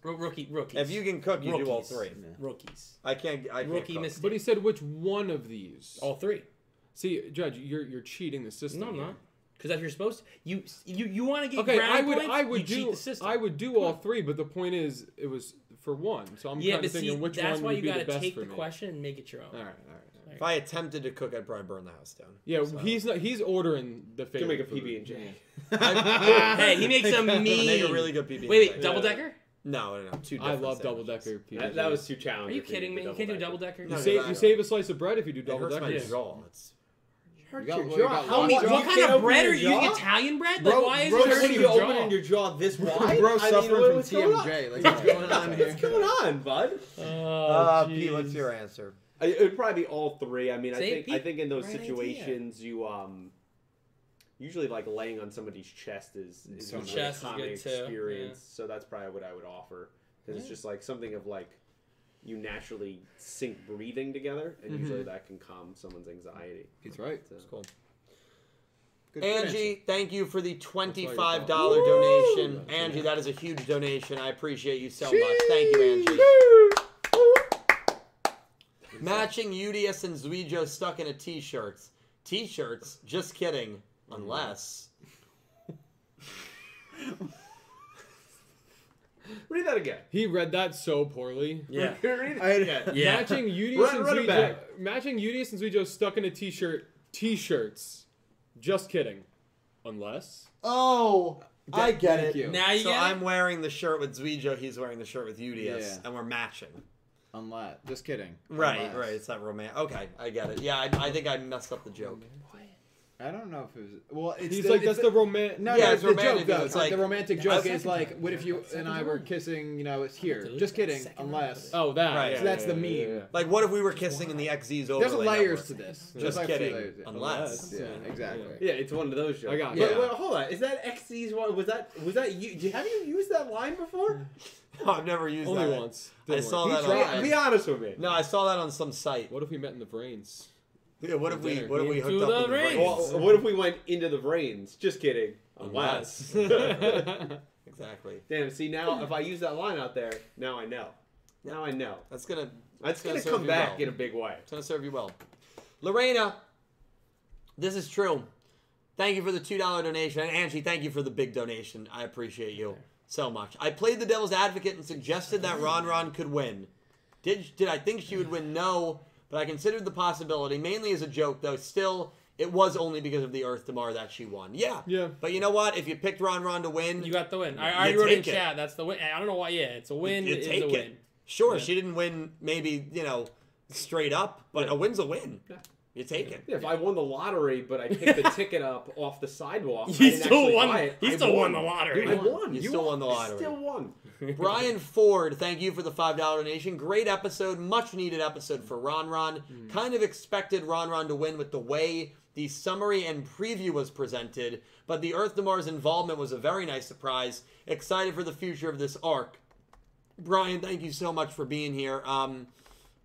Ro- rookie rookies. if you can cook, you do all three. Yeah. rookies, I can't. I can't rookie cook. mistake. But he said which one of these? all three. See, Judge, you're you're cheating the system. No, I'm not. Because if you're supposed to, you you you want to get Okay, I would points, I would you do the system. I would do Come all on. three, but the point is it was for one. So I'm yeah, kind of thinking see, which that's one why would you be gotta the best take for the me. question and make it your own. All right, all right. If I attempted to cook, I'd probably burn the house down. Yeah, So- he's not. He's ordering the You favorite. can make a food. PB and J. Hey, he makes a mean. Make a really good PB. Wait, wait, double decker? No, no, no. Two. I different love double sandwiches. decker. PB. That, that was too challenging. Are you for kidding me? You can't do double decker. You No, save no, you no. save a slice of bread if you do It double hurts my decker. jaw. It's You got- your jaw. got How What, many- what kind of bread are you using? jaw? Italian bread? Bro- like, why is bro, it what hurting you your opening your jaw this wide? Bro, I mean, suffering what- from what's going on? TMJ. Like, what's going on here? What's going on, bud? Oh, uh, Pete, what's your answer? It would probably be all three. I mean, I See, think I think in those right idea. situations you um usually like laying on somebody's chest is, is So usually nice. a Chest common good, too, experience. So that's probably what I would offer because it's just like something of like you naturally sync breathing together, and usually that can calm someone's anxiety. He's right. So- Cool. Good- good Angie, answer. thank you for the twenty-five you're dollar Woo! donation. Angie, that is a huge donation. I appreciate you so much. Thank you, Angie. Matching Udius and Zuijo stuck in a t-shirts. T-shirts? Just kidding. Mm-hmm. Unless. Read that again. He read that so poorly. Yeah. Read it I- again. Yeah. Matching Udius Run- and run it Zuijo, back. matching Udius and Zuijo stuck in a t-shirt. T-shirts. Just kidding. Unless Oh, I get Thank it. you. Now you So get I'm it? wearing the shirt with Zuijo, he's wearing the shirt with Udius, Yeah. and we're matching. Unless, just kidding. Right, Unless. right. It's not romantic. Okay, I get it. Yeah, I, I think I messed up the joke. I don't know if it was. Well, it's he's the, like, it's that's the romantic. No, Yeah, no, it's the romantic, joke though. though. It's It's like the romantic joke second is like, that. what if you and I were kissing? You know, it's here. Just kidding. Unless Oh, that. Right. yeah, So that's yeah, the yeah, meme. yeah. Like, what if we were kissing in the XZ's overlay? there's layers network? to this. Just There's like a few kidding. layers, yeah. Unless. Yeah, exactly. Yeah, it's one of those jokes. I got But, it. wait, hold on. Is that XC's one? Was that was that you? Have you used that line before? No, I've never used Only that. once. I Didn't saw work. that Be- on. Be honest with me. No, I saw that on some site. What if we met in the brains? Yeah, what if we? What if we Into hooked up the with the brains? Well, what if we went into the brains? Just kidding. Unless. Exactly. Damn. See now, if I use that line out there, now I know. Now I know. That's gonna. That's gonna gonna serve come you back well. in a big way. It's gonna serve you well. Lorena, this is true. Thank you for the two dollar donation, and Angie, thank you for the big donation. I appreciate you so much. I played the devil's advocate and suggested that Ron Ron could win. Did did I think she would win? No, but I considered the possibility, mainly as a joke, though. Still, it was only because of the Earth Damar that she won. Yeah. Yeah. But you know what? If you picked Ron Ron to win, You got the win. I, I already wrote in take it. chat. That's the win. I don't know why. Yeah, it's a win. you It is take a it. win. Sure, Yeah. she didn't win. Maybe you know straight up, but Yeah. a win's a win. Yeah. You take it. Yeah, if I won the lottery, but I picked the ticket up off the sidewalk, He didn't still won. buy it, He I still won the lottery. I won. You still won the I lottery. Still won. Brian Ford, thank you for the five dollar donation. Great episode, much needed episode for Ron Ron. Kind of expected Ron Ron to win with the way the summary and preview was presented, but the Earth Damar's involvement was a very nice surprise. Excited for the future of this arc. Brian, thank you so much for being here. Um,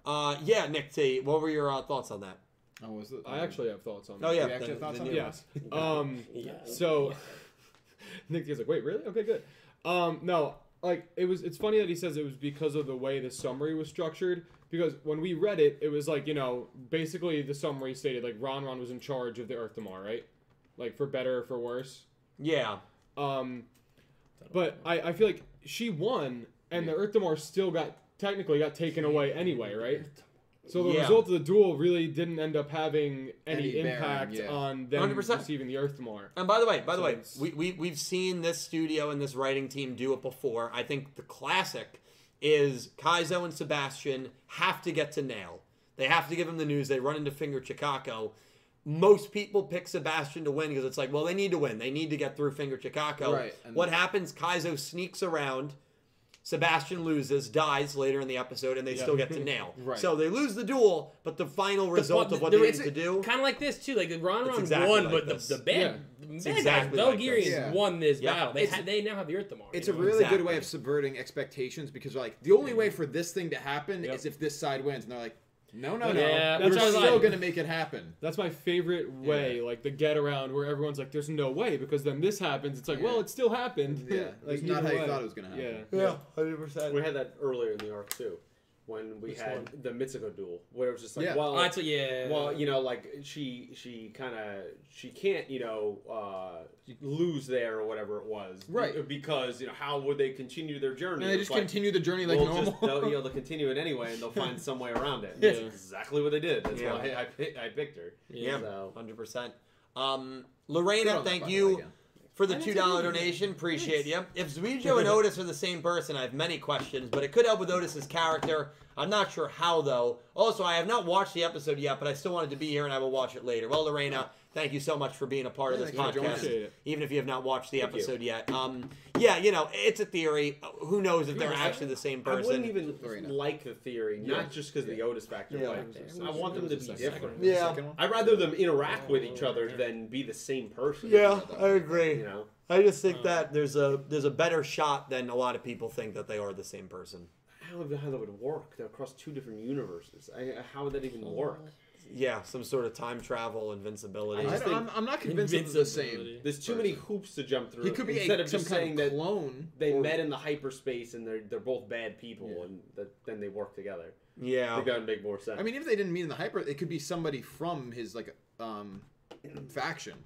uh, yeah, Nick T, what were your uh, thoughts on that? Oh, was it? I actually have thoughts on that. Oh yeah, You actually the- have thoughts on new it? one. Yes. Um. Yeah. So Nick T is like, wait, really? Okay, good. Um. No, like it was. It's funny that he says it was because of the way the summary was structured. Because when we read it, it was like you know, basically the summary stated like Ron Ron was in charge of the Earth Damar, right? Like for better or for worse. Yeah, Um. But I, I feel like she won, and the Earth Damar still got technically got taken away anyway, right? So the Yeah. result of the duel really didn't end up having any, Any bearing, impact yeah. on them 100%. receiving the Earth Damar. And by the way, by the So way, we, we we've seen this studio and this writing team do it before. I think the classic is Kaizo and Sebastian have to get to nail. They have to give him the news. They run into Finger Chicago. Most people pick Sebastian to win because it's like, well, they need to win. They need to get through Finger Chicago. Right, What happens? Kaizo sneaks around. Sebastian loses, dies later in the episode, and they still get to nail. Right. So they lose the duel, but the final result of what the- they it's need to do. Kind of like this too. Like Ron Ron exactly won, like but this. the the bad, It's bad exactly guys, like Belgarians. Yeah. won this Yeah. battle. They ha- they now have the Earth Damar. It's you a know? really Exactly. good way of subverting expectations because like the only way for this thing to happen Yep. is if this side wins, and they're like, no, no, no, Yeah, we're that's still like- gonna make it happen. That's my favorite way, like the get around where everyone's like, "There's no way," because then this happens. It's like, Yeah. well, it still happened. Yeah, like it's not either how you thought it was gonna happen. Yeah. Yeah, hundred percent. We had that earlier in the arc too, when we Which had one? the Mitsuko duel, where it was just like, Yeah. well, Oh, that's yeah. well, you know, like she she kind of she can't you know uh, lose there or whatever it was, Right. Because you know how would they continue their journey? And they It's just like, continue the journey like we'll normal. Just, they'll, you know, they'll continue it anyway, and they'll find some way around it. Yeah. That's exactly what they did. That's Yeah. why I, I, pick- I picked her. Yeah, So- hundred percent. Um, Good Lorena, on that, thank by the you way, yeah. For the two dollar donation. Appreciate you. If Zuijo and Otis are the same person, I have many questions, but it could help with Otis's character. I'm not sure how though. Also, I have not watched the episode yet, but I still wanted to be here, and I will watch it later. Well, Lorena, thank you so much for being a part of this thanks podcast, us. Appreciate it. even if you have not watched the Thank you. episode yet. Um, yeah, you know, it's a theory. Who knows if they're Yeah, actually the same person? I wouldn't person? even Lorena. like the theory, Yeah. not just because of the Otis factor, Yeah. but I want them to be different. The Yeah. second? I'd rather them interact with each other than be the same person. Yeah, I agree. You know, I just think that there's a there's a better shot than a lot of people think that they are the same person. how, how that would work? They're across two different universes. I, how would that even work? Yeah, some sort of time travel, invincibility. I I just don't, think- I'm, I'm not convinced it's the same. There's too many hoops to jump through. He could be instead a, of some just kind saying of that clone. they or- met in the hyperspace and they're they're both bad people Yeah. and that then they work together. I yeah, think that would make more sense. I mean, if they didn't meet in the hyper, it could be somebody from his like um faction.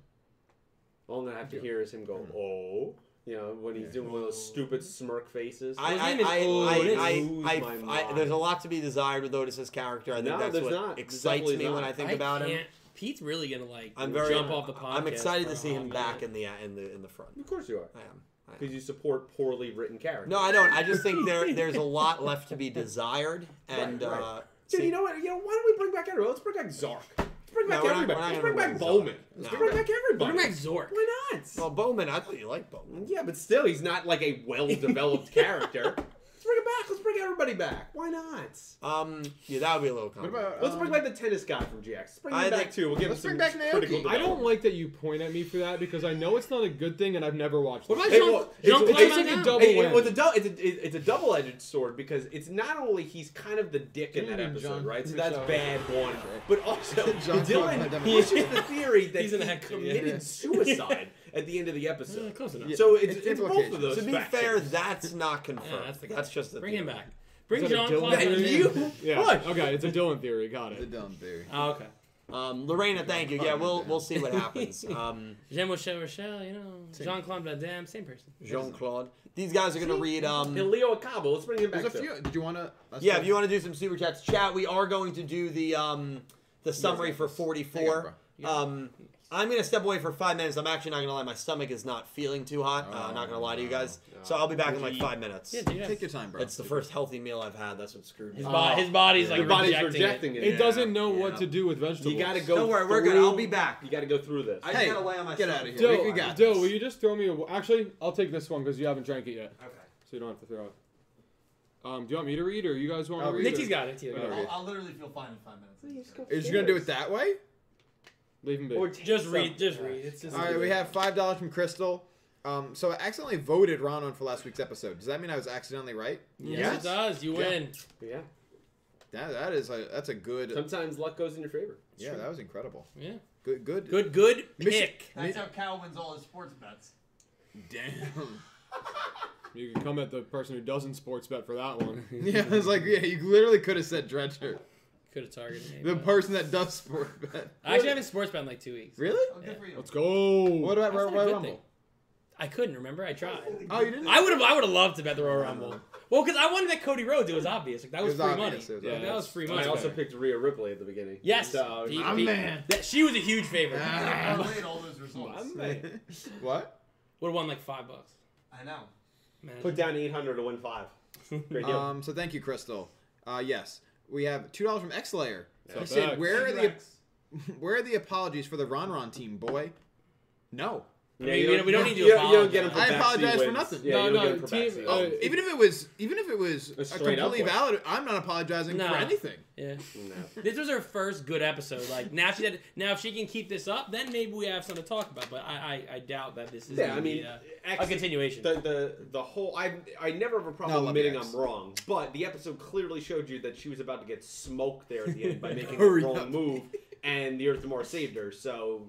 all I'm gonna have to hear is him go, "Oh," You know, when he's doing one of those stupid smirk faces. I, His I, name is I, Otis. I, Lose I, my I, mind. there's a lot to be desired with Otis's character. I think No, that's there's what not. There's excites definitely me when not. I think I about him. can't- Pete's really gonna like I'm very jump off the podcast. I'm excited for to a see him hot back minute. in the in the in the front. of course you are. I am. I am. Because you support poorly written characters. No, I don't. I just think there there's a lot left to be desired, and Right, right. uh, Dude, see- you know what? You know, why don't we bring back everyone? Let's bring back Zark. Let's bring back we're not- everybody. not Let's bring back Bowman. Zark. Let's No. bring back everybody. Bring back Zork. Why not? well, Bowman. I thought you liked Bowman. Yeah, but still, he's not like a well-developed character. Let's bring back. Let's bring everybody back. Why not? Um, yeah, that would be a little. What complicated. about? Let's um, bring back the tennis guy from GX. Let's bring him I back think- too. We'll give let's him some back critical I don't like that you point at me for that because I know it's not a good thing and I've never watched What it. about Hey, Jean- well, Jean-Claude it's, it's like a double Hey, it whammy. was a dou- it's, a, it- it's a double-edged sword because it's not only he's kind of the dick in that episode, John right? So that's bad one. But also, John Dylan Van Damme. pushes the theory that He's he an actor, committed suicide at the end of the episode. close enough. Yeah. So it's, It's it's both of those. To be factions. fair, that's not confirmed. Yeah, that's that's, just the Bring him back. Bring Is that a Jean Dylan Claude theory? Van That Damme. you Yeah. What? Okay, it's a Dylan theory. Got it. The it. dumb theory. Oh, okay. Um, Lorena, thank you. Yeah, we'll we'll see what happens. Um, Jean Michel Rochelle, you know, Jean Claude Van Damme, same person. Jean Claude. These guys are gonna read. Um, And Leo Acabo. Let's bring him back. There's a few. Did you want to? yeah, if you want to do some super chats, chat. We are going to do the um the summary for 44. bro. Um, I'm gonna step away for five minutes. I'm actually not gonna lie. My stomach is not feeling too hot. Uh, Oh, not gonna lie to you no. guys. So I'll be back in like five minutes. Yeah, dude. Take your time, bro. It's the first healthy meal I've had. That's what screwed me. His, up. bo- his body's like Your body's rejecting, rejecting it. it. It doesn't know yeah. what to do with vegetables. You gotta go. Don't worry, we're good. through- I'll be back. You gotta go through this. I Hey, gotta lay on my get stomach. of here. Dill, We- we got Dill, will you just throw me a... Actually, I'll take this one because you haven't drank it yet. Okay. So you don't have to throw it. Um, do you want me to read or you guys want I'll to read? read. Nikki's or- got it. Nikki's got Okay. it. I'll, I'll literally feel fine in five minutes. Are you gonna do it that way? Leave him be. Or take Just some- read. Just read. It's just. All right, we have five dollars from Crystal. Um, so I accidentally voted Ron on for last week's episode. Does that mean I was accidentally right? Yes, Yes. it does. You Yeah. win. Yeah. That that is a that's a good. Sometimes luck goes in your favor. Yeah, that was incredible. Yeah. Good, good. Good. Good pick. That's how Cal wins all his sports bets. Damn. You can come at the person who doesn't sports bet for that one. yeah, I was like, yeah, you literally could have said Dredger, Could have targeted me. the but- person that does sport bet. I actually haven't sports bet in like two weeks. Really? Oh, good for you. Let's go. What about That's Royal not a good Rumble? thing. I couldn't remember. I tried. Oh, you didn't? I would have. I would have loved to bet the Royal Rumble. Well, because I wanted that Cody Rhodes. It was obvious. Like that was, was free obvious, money. was Yeah, obvious. that was free money. I also picked Rhea Ripley at the beginning. Yes, So, Pete- My Pete- man. That, she was a huge favorite. Ah. I laid all those results. what? Would have won like five bucks. I know. Man. Put down 800 to win five. Great deal. Um, so thank you, Crystal. Uh, yes, we have two dollars from Xlayer. So He said, "Where are the where are the apologies for the Ron Ron team, boy?" No. I mean, we don't- we don't need to you don't- you don't get 'em apologize. for I backseat apologize for wins. nothing. Yeah, No, you don't no, get 'em for team- backseat uh. Even if it was, even if it was A a straight up completely one. valid, I'm not apologizing No. for anything. Yeah. No. This was her first good episode. Like now she had, now if she can keep this up, then maybe we have something to talk about. But I I, I doubt that this is Yeah, gonna I mean, be a, a continuation. the the the whole I I never have a No, problem love admitting you, I'm wrong, but the episode clearly showed you that she was about to get smoked there at the end by making the Hurry wrong up. move, and the Earth Damar saved her. So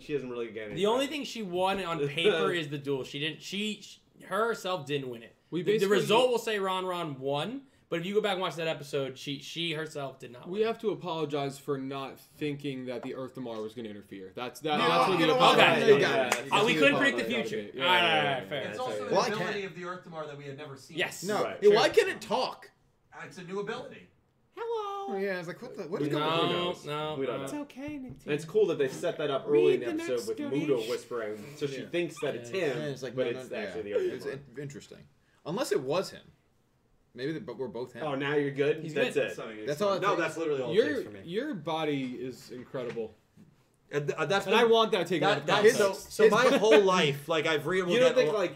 she doesn't really get any. the only thing she won on paper is the duel. She didn't. She, she herself didn't win it. We The, the result will say Ron Ron won. But if you go back and watch that episode, she she herself did not. We win. have to apologize for not thinking that the Earth Damar was going to interfere. That's that. Yeah, that's what you the know what? apology Okay. You got it. Uh, we couldn't predict the future. be- All yeah, right, yeah, all right, yeah, all right, fair. It's also Well, the can't. ability of the Earth Damar that we had never seen. Yes. No. Right. Hey, why Sure. can't it talk? It's a new ability. Hello. yeah, it's like what the what is We going on? No, no, We don't no. know. okay, Nick. And it's cool that they set that up early in the episode with next Muda donation. whispering, so she Yeah. thinks that it's Yeah. him, Yeah, it's like but no, it's no, actually yeah. the Earth It's Tomorrow. in- interesting. Unless it was him. Maybe, the, but we're both him. Oh, now you're good. He's that's good. it. That's all it No, takes. that's literally all it Your takes for me. your body is incredible, Uh, th- uh, that's and I want that taken out that, of that's so, context. so his my whole life, like I've real. You don't think like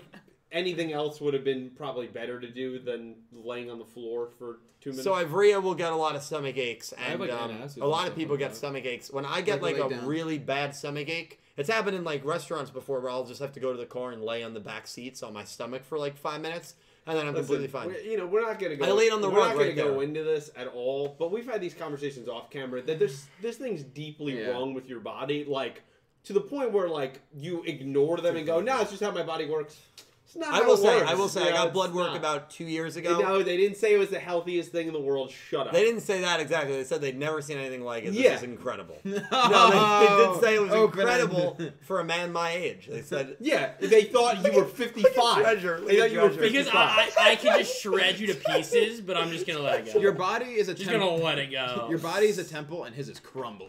anything else would have been probably better to do than laying on the floor for two minutes? So Ivrea will get a lot of stomach aches, and like, um, a lot of people get that. stomach aches. When I get Like like, a down. really bad stomach ache, it's happened in like restaurants before where I'll just have to go to the car and lay on the back seats on my stomach for like five minutes, and then I'm Listen, completely fine. we're- You know, we're not gonna go. I laid on the we're rug not gonna right go there. into this at all. But we've had these conversations off camera that there's this thing's deeply Yeah. wrong with your body, like to the point where like you ignore them and go, "No, it's just how my body works." It's not I will say, works. I will say, I Yeah, got blood work not. about two years ago. No, they didn't say it was the healthiest thing in the world. Shut up. They didn't say that exactly. They said they'd never seen anything like it. This Yeah. is incredible. no, No, they, they did say it was Open incredible for a man my age. They said Yeah, they thought you were 55. Treasure, They thought you were Treasure. Because I, I, I can just shred you to pieces, but I'm just gonna let it go. Your body is a just temple. gonna let it go. Your body is a temple, and his is crumbling.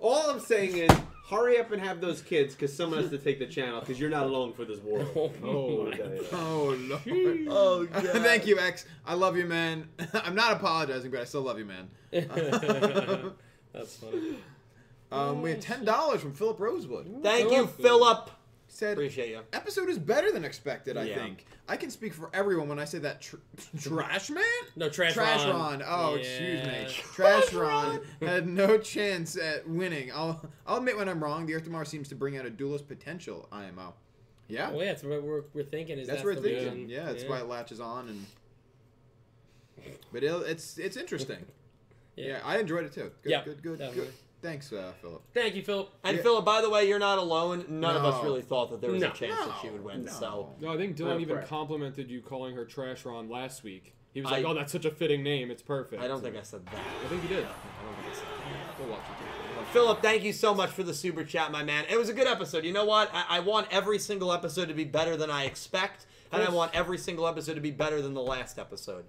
All I'm saying is, hurry up and have those kids, because someone has to take the channel, because you're not alone for this world. Oh, Let me tell you that. oh lord. "Oh God." Thank you, X. I love you, man. I'm not apologizing, but I still love you, man. That's funny. Um, we have ten dollars from Philip Rosewood. Thank you, Philip. Said Appreciate you. episode is better than expected. I Yeah. think I can speak for everyone when I say that. Tr- trash man. No, Trash, Trash Ron. Ron. Oh, excuse me. Yeah. Trash Ron had no chance at winning. I'll I'll admit when I'm wrong. The Earth Damar seems to bring out a duelist potential. IMO. Yeah, Well, yeah, that's what we're, we're thinking. Is that's that's what we're thinking. Yeah, that's why it latches on and. But it'll, it's it's interesting. Yeah. Yeah. I enjoyed it too. Good, Yeah, good, good, definitely. good. Thanks, uh, Philip. Thank you, Philip. And Yeah. Philip, by the way, you're not alone. None of us really thought that there was No. a chance that she would win. no. So No, I think Oh, Dylan even correct. complimented you calling her Trash Ron last week. He was like, I- "Oh, that's such a fitting name. It's perfect." I don't think I said that. I think you did. I don't think I said that. We'll watch it. Philip, thank you so much for the super chat, my man. It was a good episode. You know what? I, I want every single episode to be better than I expect, and I want every single episode to be better than the last episode.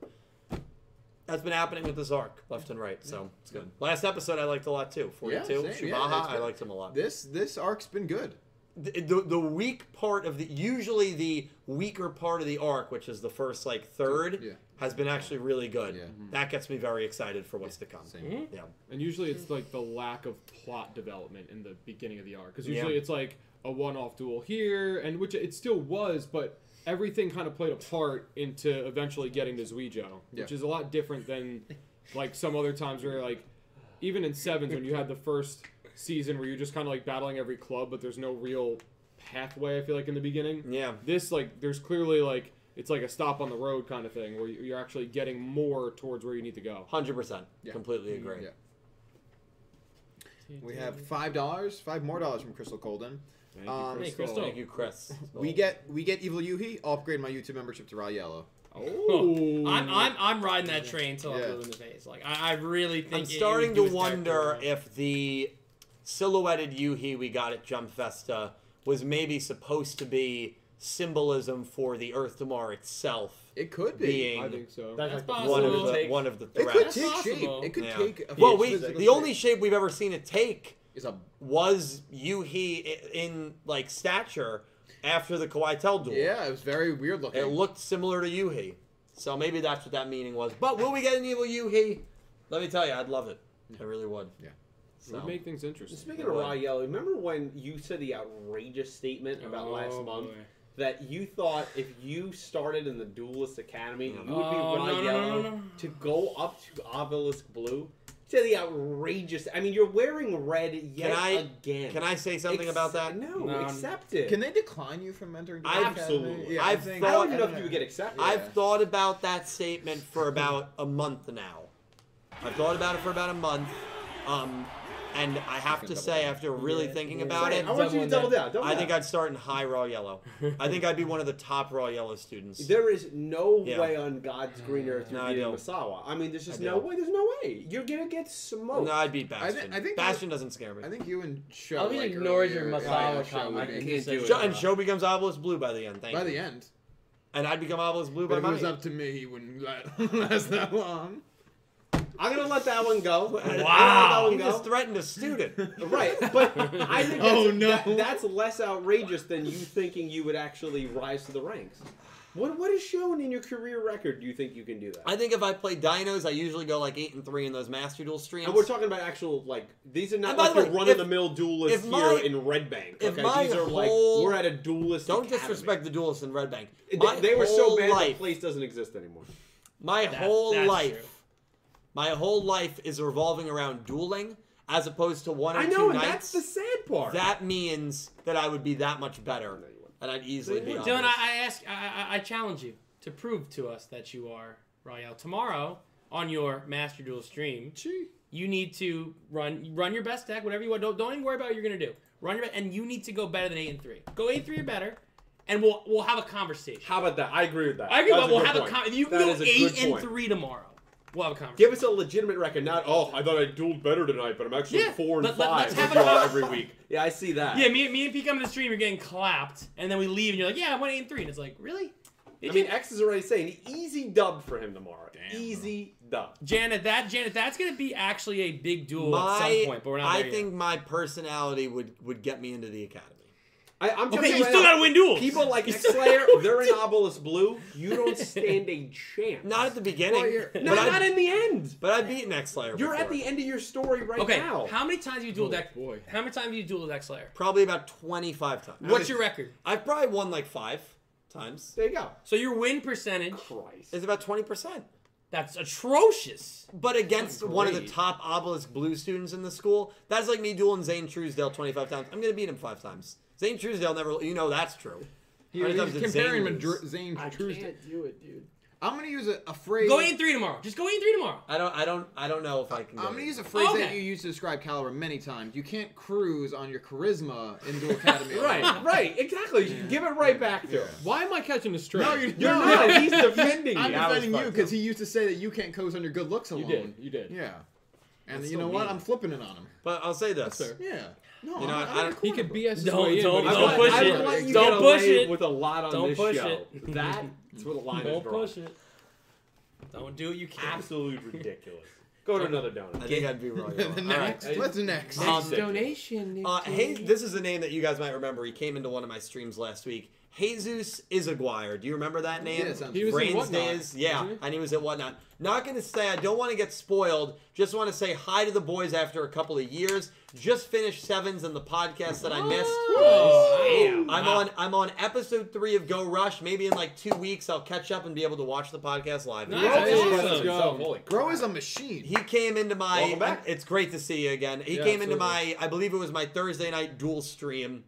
That's been happening with this arc, left and right, so it's good. Last episode I liked a lot too. Yeah, 42, same, yeah, Shubaha, it's I liked him a lot. This this arc's been good. the, the the weak part of the usually the weaker part of the arc, which is the first like third, Yeah. has been actually really good. Yeah. That gets me very excited for what's to come. Same. Mhm. Yeah. And usually it's like the lack of plot development in the beginning of the arc, because Yeah. usually it's like a one-off duel here, and which it still was, but everything kind of played a part into eventually getting to Zuijo, which Yeah. is a lot different than like some other times where like even in sevens when you had the first season where you're just kind of like battling every club, but there's no real pathway. I feel like in the beginning. Yeah. This like there's clearly like it's like a stop on the road kind of thing where you- you're actually getting more towards where you need to go. Hundred percent. Yeah. Completely agree. Yeah. We have five dollars, five more dollars from Crystal Colden. Thank you, Um, Hey, Crystal. Crystal. Thank you, Chris. We get we get Evil Yuhi. I'll upgrade my YouTube membership to Ra Yellow. Oh, I'm, I'm, I'm riding that train till I'm blue in the face. Like I, I really think I'm it- it starting to wonder character if the silhouetted Yuhi we got at Jump Festa was maybe supposed to be symbolism for the Earth Damar itself It could be. being I think so. That's, That's like one of the take. one of the threats. It could take possible. shape. It could Yeah. take. A Well, we the shape. only shape we've ever seen it take is a was Yuhi i- in like stature after the Kawaitel duel. yeah. It was very weird looking. It looked similar to Yuhi. So maybe that's what that meaning was. But will we get an evil Yuhi? Let me tell you, I'd love it. I really would. Yeah. It would make things interesting. Speaking of Ra Yellow, remember when you said the outrageous statement about oh, last Oh, month boy. that you thought if you started in the Duelist Academy, you would be Oh, Raw no, no, no, Yellow no, no. to go up to Obelisk Blue? You said the outrageous. I mean, you're wearing red yet I- again. Can I say something Ex- about that? No, No. accept it. Can they decline you from entering? the I've- academy? Absolutely. Yeah, I I've think. I don't even know if you would get accepted. Yeah. I've thought about that statement for about a month now. I've thought about it for about a month. Um, and I have to say, down. after really Yeah. thinking about Say it, I want you to double Double down. Double I down. think I'd start in high Ra yellow. I think I'd be one of the top Ra yellow students. There is no Yeah. way on God's green mm. earth No, you're I beating don't. Misawa. I mean, there's just no way. There's no way. You're gonna get smoked. No, I'd beat I thi- Bastion. I think Bastion doesn't scare me. I think you and Show. I'll be like ignored your Misawa Show comment. would You be- can't do it. And Show becomes Obelisk Blue by the end. Thank you. By you. the end. And I'd become Obelisk Blue But by if it my was up to me, he wouldn't last that long. I'm gonna let that one go. Wow. I'm gonna let that He just threatened a student. Right, but I think that's, Oh, no. that- that's less outrageous than you thinking you would actually rise to the ranks. What what is shown in your career record? Do you think you can do that? I think if I play dinos, I usually go like eight and three in those Master Duel streams. and we're talking about actual like these are not And like the your run of the mill duelists if here my- in Red Bank. if Okay, my these are like whole- we're at a duelist. Don't academy. disrespect the duelists in Red Bank. They, My they were so bad life, the place doesn't exist anymore. my That- whole that's life, true. My whole life is revolving around dueling as opposed to one or I two know, and nights. that's the sad part. That means that I would be that much better, No, you wouldn't. and I'd easily be. Dylan, Dylan, I, I ask, I, I, I challenge you to prove to us that you are Royale. Tomorrow on your Master Duel stream, Gee. you need to run run your best deck, whatever you want. Don't, don't even worry about what you're gonna do. Run your best, and you need to go better than eight and three. Go eight and three or better, and we'll we'll have a conversation. How about that? I agree with that. I agree, That's but we'll good have a point. con- You can That go a eight good and point. three tomorrow. We'll have a conversation. Give us a legitimate record, not oh, I thought I dueled better tonight, but I'm actually Yeah, four and let- let- five let's have a overall con- every week. Yeah, I see that. Yeah, me, me and Pete come to the stream, you're getting clapped, and then we leave, and you're like, yeah, I went eight and three, and it's like, really? Did I mean, you? X is already saying easy dub for him tomorrow. Damn, easy dub. Janet, that Janet, that's gonna be actually a big duel at some point, but we're not I there think yet. my personality would would get me into the academy. I, I'm telling Okay, you right still gotta win duels. People like You X Slayer, they're in Obelisk Blue. You don't stand a chance. Not at the beginning, Well, No, not in the end. but I've beaten X Slayer. You're at the end of your story right Okay, now. how many times have you dueled Oh, X? boy. How many times have you dueled X Slayer? Probably about twenty five times. What's your record? I've probably won like five times. there you go. So your win percentage, Christ. It's about twenty percent. that's atrocious. But against one of the top obelisk blue students in the school, that's like me dueling Zane Truesdale 25 times. I'm going to beat him five times. Zane Truesdale never, you know that's true. He, How he's comparing Zane Madri- lose? Zane I Truesdale. can't do it, dude. I'm gonna use a, a phrase. Go eight and three tomorrow. Just go eight and three tomorrow. I don't, I don't, I don't know if I can. I'm gonna use a phrase that you used to describe Caliber many times. You can't cruise on your charisma in Dual Academy. Right, right, exactly. Give it right back to him. Why am I catching a stray? No, you're, You're no, not. He's defending I'm you. That was defending you fucked because up. he used to say that you can't coast on your good looks alone. You did. You did. Yeah. And That's you so know what? mean. I'm flipping it on him. But I'll say this. fair. Yeah. No, You know, I'm, I- I'm I in don't- He could bro. BS his Don't- way in, don't- but don't not. push it. would let you Don't push it. with a lot on Don't this push show. it. That's where the line is Don't push it. Don't do it. You can't. Absolute ridiculous. Go to another donut. I think I'd be wrong. the All right. next. What's the next? Um, donation. Uh, hey, this is a name that you guys might remember. He came into one of my streams last week. Jesus Izaguirre. Do you remember that name? Yeah, it sounds He was in Whatnot, Days. Yeah, wasn't he? and he was at Whatnot. Not going to say, I don't want to get spoiled. Just want to say hi to the boys after a couple of years. Just finished Sevens and the podcast that I missed. Oh, I'm wow. on I'm on episode three of Go Rush. Maybe in like two weeks I'll catch up and be able to watch the podcast live. Nice. Hey, Awesome. let's go. Bro is a machine. He came into my. Welcome back. It's great to see you again. He Yeah, came into my. I believe it was my Thursday night dual stream.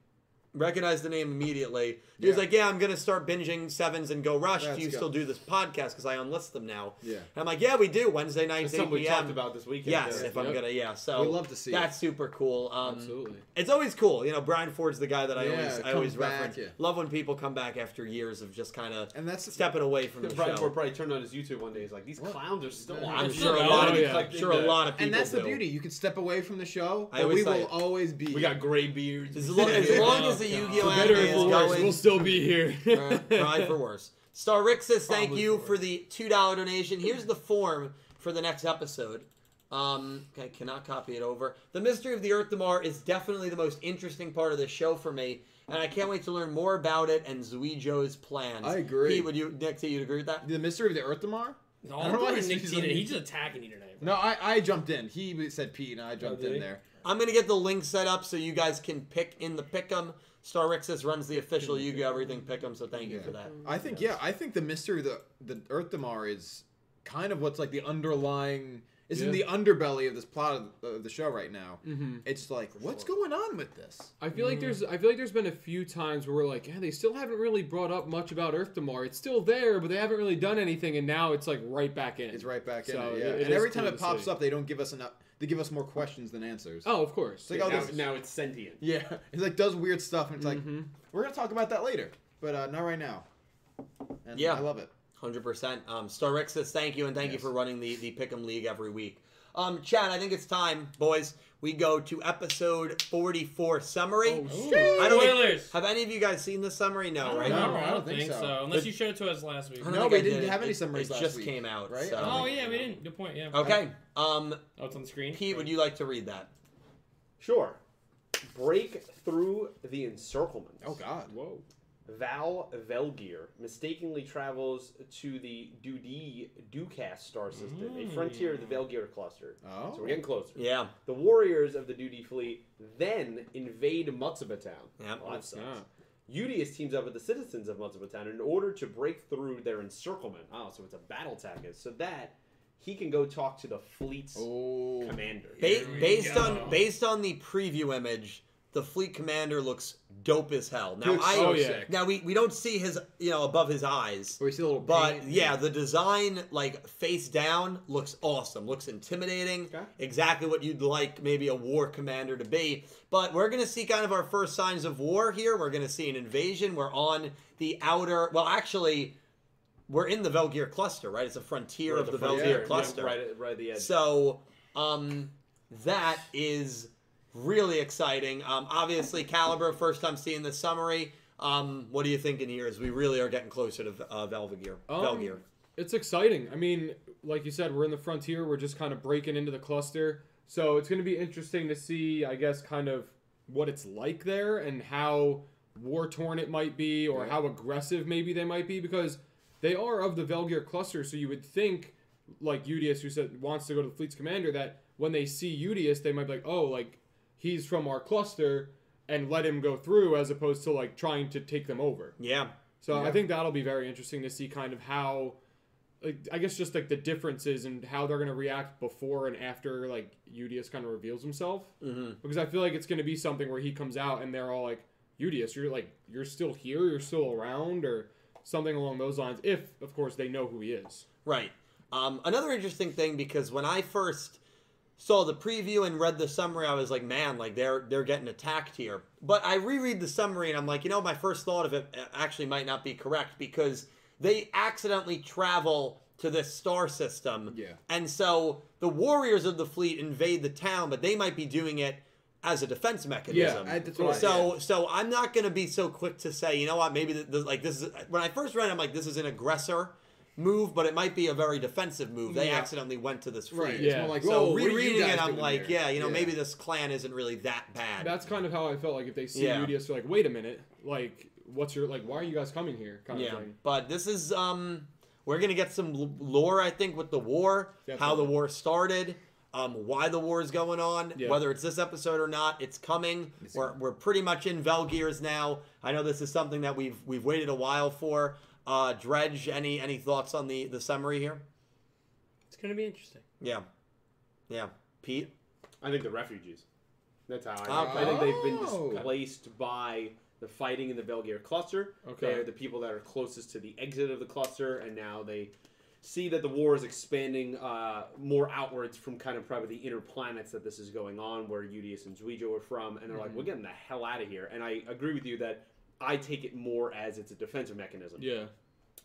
Recognized the name immediately. He was like, "Yeah, I'm gonna start binging sevens and go rush. Let's do you go. still do this podcast? Because I unlist them now." Yeah. And I'm like, "Yeah, we do. Wednesday nights, That's 8 something we talked about this weekend. Yes, too. if I'm gonna, yeah. So We love to see That's super cool. Um, Absolutely. It's always cool. You know, Brian Ford's the guy that I Yeah, always, I always back, reference. yeah. Love when people come back after years of just kind of And that's stepping away from the Brian show. Ford probably turned on his YouTube one day. He's like, "These clowns are still on." I'm sure a lot of yeah. I'm sure a lot of people and that's the beauty. You can step away from the show, I but always we will always be. We got gray beards. As long, as, long the Yu-Gi-Oh For anime better is or for worse, going, we'll still be here. uh, probably for worse. Star Rixus, thank Probably you for for the two dollar donation. Here's the form for the next episode. Um, I cannot copy it over. The mystery of the Earth Damar is definitely the most interesting part of the show for me, and I can't wait to learn more about it and Zuijo's plans. I agree. Pete, would you, Nick, do you agree with that? the mystery of the Earth Damar. No, I don't know why I'm he's- Nick he's like- He's just attacking you tonight. No, I, I jumped in. He said Pete, and I jumped did in there. I'm gonna get the link set up so you guys can pick in the pick'em. Star Rixus runs the official Yu-Gi-Oh everything pick'em, so thank you Yeah. for that. I think yeah, I think the mystery of the the Earth Damar is kind of what's like the underlying is in the underbelly of this plot of, of the show right now. hmm It's like what's going on with this? I feel like there's I feel like there's been a few times where we're like, yeah, they still haven't really brought up much about Earth Damar. It's still there, but they haven't really done anything, and now it's like right back in. It's right back in it. Yeah, it- it and is every time it pops see. up, they don't give us enough. They give us more questions than answers. Oh, of course. It's like, oh, now, this, now it's sentient. yeah, it's like does weird stuff, and it's like Mhm. we're gonna talk about that later, but uh, not right now. And Yeah. I love it. Hundred percent. Um, Star Rixus, thank you, and thank you for running the the Pick'em League every week. Um, Chad, I think it's time, boys. We go to episode forty-four summary. Oh, I don't think, have any of you guys seen the summary? No, right? No, No, I don't think so. Unless But- you showed it to us last week. No, we didn't did. have any It- summaries It last just week, came out, right? so- Oh yeah, we didn't. Good point. Yeah. Okay. Um, Oh, it's on the screen. Pete, would you like to read that? Sure. Break through the encirclement. Oh God. Whoa. Val Velgear mistakenly travels to the Dudi Ducast star system, a hmm. frontier of the Velgear cluster. Oh. So we're getting closer. Yeah. The warriors of the Dudi fleet then invade Mutsuba Town. Yeah. Oh, well, that sucks. Yeah. Udius teams up with the citizens of Mutsuba Town in order to break through their encirclement. Oh, so it's a battle tactic. So that he can go talk to the fleet's Oh. commander. Ba- based go. on based on the preview image, the fleet commander looks dope as hell. Now looks I so sick. now we, we don't see his you know above his eyes. We see a little But paint. yeah, the design, like face down, looks awesome. Looks intimidating. Okay. Exactly what you'd like maybe a war commander to be. But we're gonna see kind of our first signs of war here. We're gonna see an invasion. We're on the outer. Well, actually, we're in the Velgear cluster, right? It's a frontier We're of at the, frontier, Velgear yeah, cluster. right, at, right at the edge. So, um, that is really exciting. Um, obviously, Caliber, first time seeing the summary. Um, what are you thinking here as we really are getting closer to uh, Velgear? Um, Velgear. It's exciting. I mean, like you said, we're in the frontier. We're just kind of breaking into the cluster. So it's going to be interesting to see, I guess, kind of what it's like there and how war torn it might be or how aggressive maybe they might be because they are of the Velgear cluster. So you would think, like Udius, who said wants to go to the fleet's commander, that when they see Udius, they might be like, oh, like he's from our cluster and let him go through as opposed to like trying to take them over. Yeah. So I think that'll be very interesting to see kind of how, like, I guess just like the differences and how they're gonna react before and after like Udius kind of reveals himself. Mm-hmm. Because I feel like it's gonna be something where he comes out and they're all like, Udius, you're like you're still here, you're still around, or something along those lines. If of course they know who he is. Right. Um, another interesting thing because when I first saw the preview and read the summary, I was like, man, like they're they're getting attacked here. But I reread the summary and I'm like, you know, my first thought of it uh, actually might not be correct because they accidentally travel to this star system. Yeah. And so the warriors of the fleet invade the town, but they might be doing it as a defense mechanism. I- that's I- so so I'm not going to be so quick to say, you know what, maybe the, the, like this is when I first read it, I'm like this is an aggressor move, but it might be a very defensive move. They Yeah. accidentally went to this fleet. Right. It's Yeah. more like, So whoa, what are you rereading it, I'm like, here? yeah, you know, maybe this clan isn't really that bad. That's kind of how I felt like if they see Yeah. Udius, they're like, wait a minute, like what's your like why are you guys coming here? Kind yeah, of thing. but this is um, we're gonna get some lore, I think, with the war, how the war started. Um, why the war is going on, Yeah. whether it's this episode or not, it's coming. we're, we're pretty much in Velgears now. I know this is something that we've we've waited a while for. Uh, Dredge, any any thoughts on the the summary here? It's gonna be interesting. Yeah, yeah. Pete, I think the refugees. That's how I. Okay. I think they've been Oh. displaced by the fighting in the Velgear cluster. Okay. They're the people that are closest to the exit of the cluster, and now they see that the war is expanding uh, more outwards from kind of probably the inner planets that this is going on, where Udius and Zuijo are from, and they're like, "We're getting the hell out of here." And I agree with you that I take it more as it's a defensive mechanism Yeah.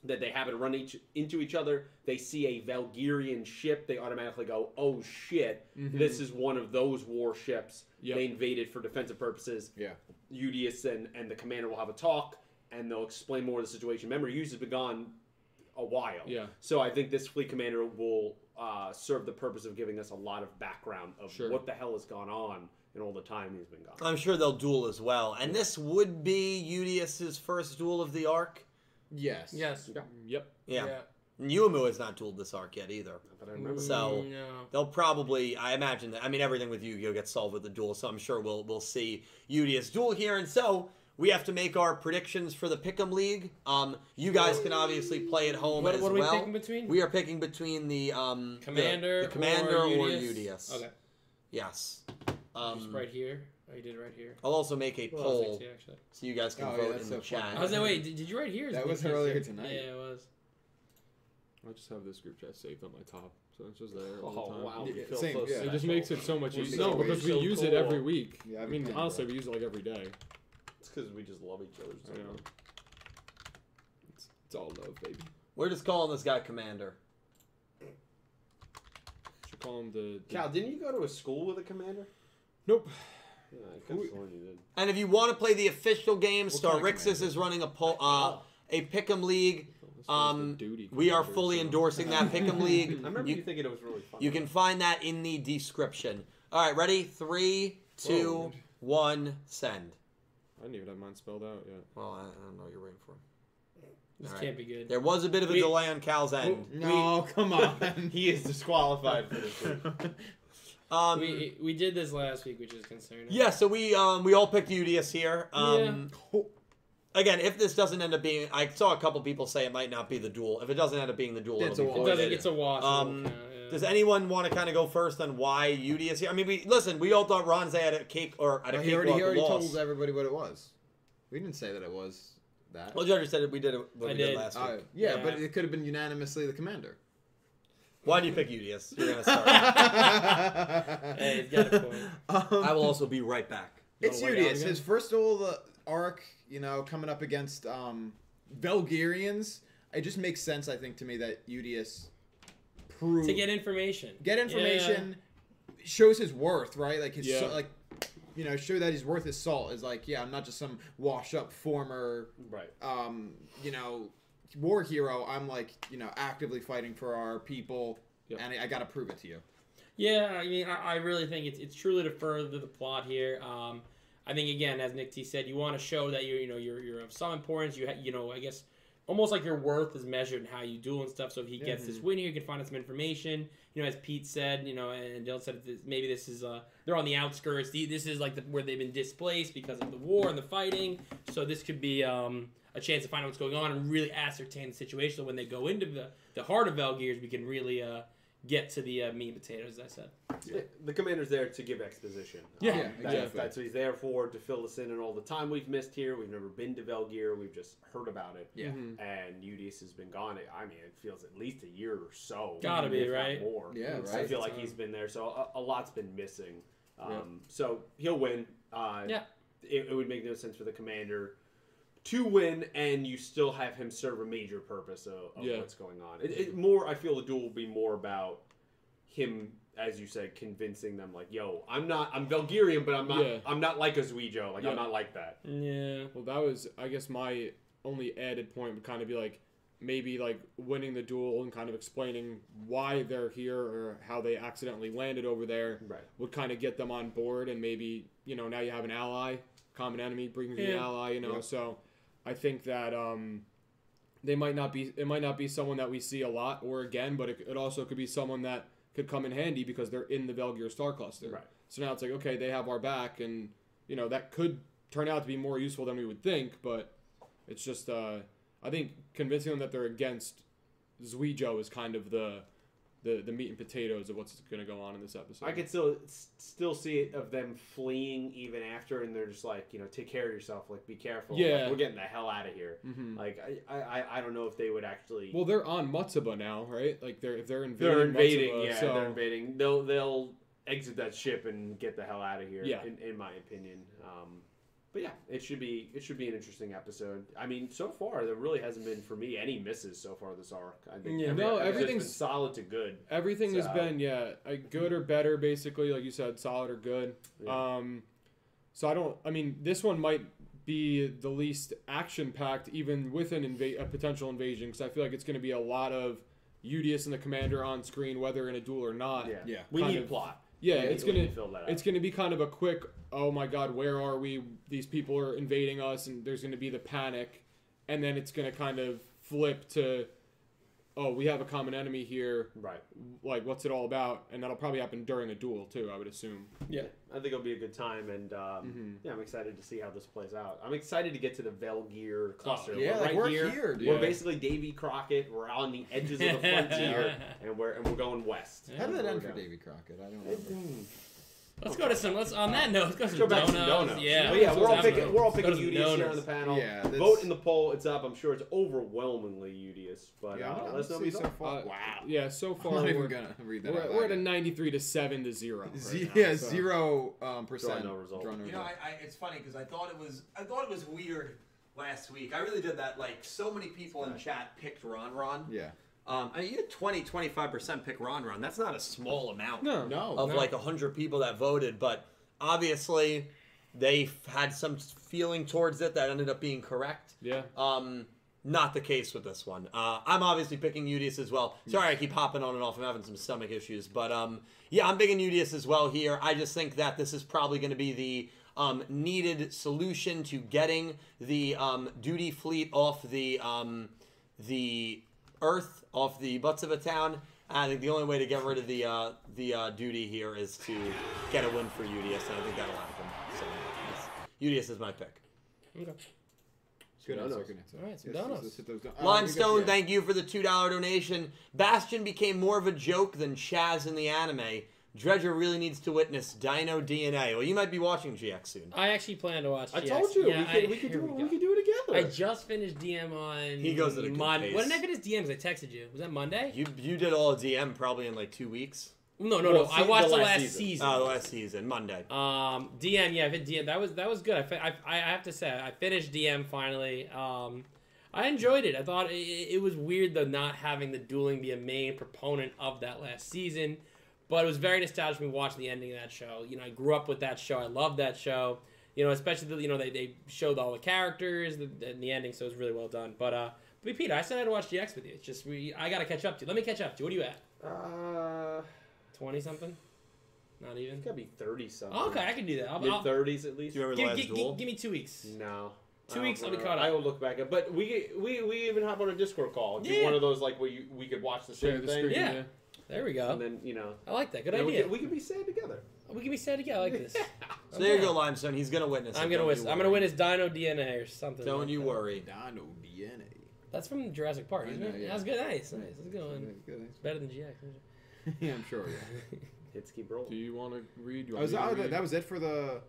that they happen to run each into each other. They see a Velgearian ship, they automatically go, "Oh shit, this is one of those warships Yep. they invaded for defensive purposes." Yeah. Udius and, and the commander will have a talk, and they'll explain more of the situation. Remember, Udius has been gone a while, Yeah. So I think this fleet commander will uh, serve the purpose of giving us a lot of background of Sure. what the hell has gone on in all the time he's been gone. I'm sure they'll duel as well. And this would be Udius's first duel of the arc. Yes. Yes. Yep. Yeah. And Yuumu has not dueled this arc yet either. Not that I remember. So No. they'll probably, I imagine that. I mean, everything with Yu-Gi-Oh gets solved with the duel, so I'm sure we'll we'll see Udius duel here. And so we have to make our predictions for the Pick'em League. Um, you guys can obviously play at home What, as what are we well. picking between? We are picking between the um the- commander, the, commander or or Udius. Okay. Yes. Just Um, right here. Oh, you did it right here. I'll also make a Well, poll too, actually. so you guys can Oh, yeah, vote that's in so the chat. funny. I was like, wait, did, did you write here? or That was you earlier tonight. Yeah, it was. I just have this group chat saved on my top, so it's just there all Oh, the time. wow. Yeah, feel same, so yeah. It just special. makes it so much We're easier. so- No, because we so use it cool. every week. Yeah, I I've mean, been honestly, bro. we use it like every day. It's because we just love each other so I know. much. It's, it's all love, baby. We're just calling this guy commander. Should call him the. the Cal, didn't you go to a school with a commander? Nope. Yeah, I could sworn you did. And if you want to play the official game, What Star kind of Rixus is running a poll, uh, a Pick'em League. This one's the Um, we are fully so- endorsing that Pick'em League. I remember you, You, thinking it was really fun. you can find that in the description. All right, ready? Three, two, Whoa. one, send. I didn't even have mine spelled out yet. Well, I, I don't know what you're waiting for. This All can't be good. There was a bit of a We- delay on Cal's end. No, come on. He is disqualified for this week. Um, we we did this last week, which is concerning. yeah, so we um, we all picked Udius here. Um, again, if this doesn't end up being, I saw a couple people say it might not be the duel. If it doesn't end up being the duel, It's it'll a be wash. It doesn't. It's a wash. Um, won't yeah. Does anyone want to kind of go first on why Udi is here? I mean, we listen. We all thought Ronze had a cake or at a Well, he cake already, he already loss. told everybody what it was. We didn't say that it was that. Well, Judge said it. We did it. What I we did, did. last week. Uh, yeah, Yeah. but it could have been unanimously the commander. Why do you pick Udius? You're gonna start. Hey, he's got a point. Um, I will also be right back. It's wanna white out Udius. His first duel of the arc, you know, coming up against um, Velgearians. It just makes sense, I think, to me that Udius prove to get information. get information, shows his worth, right? Like his Yeah. so- like, you know, show that he's worth his salt. Is like, yeah, I'm not just some wash up former, Right. um, you know, war hero. I'm like, you know, actively fighting for our people, Yep. and I, I got to prove it to you. Yeah, I mean, I, I really think it's, it's truly to further the plot here. Um, I think again, as Nick T said, you want to show that you you know you're you're of some importance. You ha- you know, I guess almost like your worth is measured in how you duel and stuff. So if he gets this win here, you can find out some information. You know, as Pete said, you know, and Dylan said, this, maybe this is uh they're on the outskirts. This is like the, where they've been displaced because of the war and the fighting. So this could be um a chance to find out what's going on and really ascertain the situation. So when they go into the the heart of Velgears, we can really uh get to the uh, meat and potatoes. As I said. The, the commander's there to give exposition. Yeah, Um, Yeah, that's, exactly. that's what he's there for to fill us in on all the time we've missed here. We've never been to Velgear. We've just heard about it. Yeah. Mhm. And Udius has been gone. I mean, it feels at least a year or so. Gotta be, right? More. Yeah, right. I right. feel like he's been there, so a, a lot's been missing. Um, Yeah. So he'll win. Uh, Yeah. It, it would make no sense for the commander to win, and you still have him serve a major purpose of, of Yeah. what's going on. It, it more, I feel the duel will be more about him, as you said, convincing them like, "Yo, I'm not, I'm Velgearian, but I'm not, Yeah. I'm not like a Zuijo. Like Yeah. I'm not like that." Yeah. Well, that was, I guess, my only added point would kind of be like maybe like winning the duel and kind of explaining why they're here or how they accidentally landed over there Right. would kind of get them on board and maybe you know now you have an ally, common enemy brings you an ally, you know. Yeah. So I think that um, they might not be it might not be someone that we see a lot or again, but it, it also could be someone that could come in handy because they're in the Velgear star cluster. Right. So now it's like okay, they have our back, and you know that could turn out to be more useful than we would think. But it's just uh, I think convincing them that they're against Zuijo is kind of the the, the meat and potatoes of what's going to go on in this episode. I could still still see it of them fleeing even after, and they're just like, you know, take care of yourself. Like, be careful. Like, Yeah. we're getting the hell out of here. Mhm. Like, I, I, I don't know if they would actually. Well, they're on Matsuba now, right? Like they're if they're invading. they're invading. Matsuba, yeah, so they're invading. They'll they'll exit that ship and get the hell out of here. Yeah. In, in my opinion. Um, but yeah, it should be it should be an interesting episode. I mean, so far there really hasn't been for me any misses so far this arc. I think Yeah. every, No, episode's everything's- been solid to good. everything has been yeah, like good or better, basically. Like you said, solid or good. Yeah. Um, so I don't. I mean, this one might be the least action packed, even with an inva- a potential invasion, because I feel like it's going to be a lot of Udius and the commander on screen, whether in a duel or not. Yeah, Yeah. We need of- plot. Yeah, it's gonna it's gonna be kind of a quick. Oh my God, where are we? These people are invading us, and there's gonna be the panic, and then it's gonna kind of flip to, oh, we have a common enemy here. right. Like, what's it all about? And that'll probably happen during a duel too. I would assume. Yeah. I think it'll be a good time, and um, Mhm. yeah, I'm excited to see how this plays out. I'm excited to get to the Velgear cluster. Oh, yeah, like, right we're here. here, dude. We're basically Davy Crockett. We're on the edges of the frontier, and we're and we're going west. How did that end for. Davy Crockett? I don't remember. Let's go to some. Let's on that note. Let's go to Let's some go back to donuts. some donuts. Yeah. But yeah, we're all picking we're all picking let's go to Udius here on the panel. Yeah, that's- Vote in the poll. It's up. I'm sure it's overwhelmingly Udius, but Yeah, uh, let us know what see so thought. far. Uh, wow. Yeah. So far, we're, even gonna read that. we're, out we're at a 93 to seven to zero. right Z- now, yeah, so- zero um, percent. no result. Draw no You know. I, I, it's funny because I thought it was I thought it was weird last week. I really did that. Like so many people in chat picked Ron Ron. yeah. Um, I mean, you had 20, 25 percent pick Ron Ron. That's not a small amount No. No. of No. like hundred people that voted, but obviously they f- had some feeling towards it that ended up being correct. Yeah. Um, not the case with this one. Uh, I'm obviously picking Udius as well. Sorry, I keep hopping on and off. I'm having some stomach issues, but um, yeah, I'm picking Udius as well here. I just think that this is probably going to be the um, needed solution to getting the um, duty fleet off the um, the Earth, off the butts of a town. I think the only way to get rid of the uh, the uh, duty here is to get a win for Udius, and I think that'll happen. So, yes. Udius is my pick. Okay. Good answer. Good answer. All right, some Yes, donos. let's hit those don- uh, we Limestone, thank you for the $2 donation. Bastion became more of a joke than Chazz in the anime. Dredger really needs to witness Dino DNA. Well, you might be watching GX soon. I actually plan to watch. I GX. told you Yeah, we could I- we could do we we, could do it I just finished DM on. He goes at a good Mon- pace. When did I finish DMs? I texted you. Was that Monday? You you did all of DM probably in like two weeks. no, no, Well, no. I se- watched the the last last season. season. Uh, the last season, Monday. Um, DM, yeah, I hit DM. That was that was good. I, fi- I, I have to say, I finished DM finally. Um, I enjoyed it. I thought it, it was weird though not having the dueling be a main proponent of that last season, but it was very nostalgic me watching the ending of that show. You know, I grew up with that show. I loved that show. You know, especially the, you know they, they showed all the characters and the, the ending, so it was really well done. But uh, but Pete, I said I'd watch GX with you. It's just we I gotta catch up to. you. Let me catch up to. you. What are you at? Uh, Twenty something? Not even. it's gotta be thirty something. Okay, I can do that. I'll, Mid I'll, thirties at least. Do you remember give, the last give- duel? give me two weeks. No. Two weeks, don't I'll be caught up. I will look back at, but we we we even hop on a Discord call. Do Yeah. one of those like where you, we could watch the Share same the thing. screen. Yeah. There we go. And then you know, I like that. Good then we idea. could, we could be sad together. we can be sad together. I like this. So there you go, Limestone. He's gonna witness. I'm it, gonna don't win. you I'm gonna worry. win his Dino DNA or something. Don't like you that. worry. Dino DNA. That's from Jurassic Park, I isn't know, it? yeah. That's good. Nice, nice. That's a good one. Good, It's better than GX. isn't yeah, I'm sure. Yeah. Hits keep rolling. Do you want to read? You I was, me to read? that, that was it for the.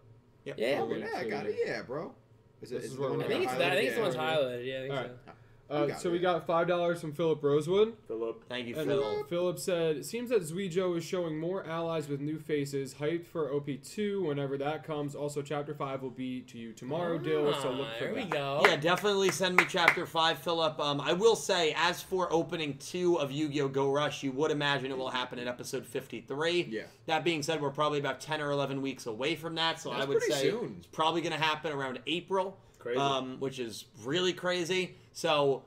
Yep. Yeah. Oh, yeah, I got it. Yeah, bro. Is it? This is is it the we're one it? I think that it's that. I think it's the highlighted? one's Yeah. highlighted. Yeah, I think Alright. so. Uh, got so it. we got five dollars from Philip Rosewood. Philip. Thank you, And Phil. Philip said, "It seems that Zuijo is showing more allies with new faces. Hyped for OP2 whenever that comes. Also, Chapter Five will be to you tomorrow, Dill. So look Ah, for There we go. Yeah, definitely send me chapter five, Philip. Um, I will say, as for opening two of Yu-Gi-Oh! Go Rush, you would imagine it will happen in episode fifty-three. Yeah. That being said, we're probably about ten or eleven weeks away from that, so That's I would say soon. it's probably going to happen around April, Crazy. um, which is really crazy. So,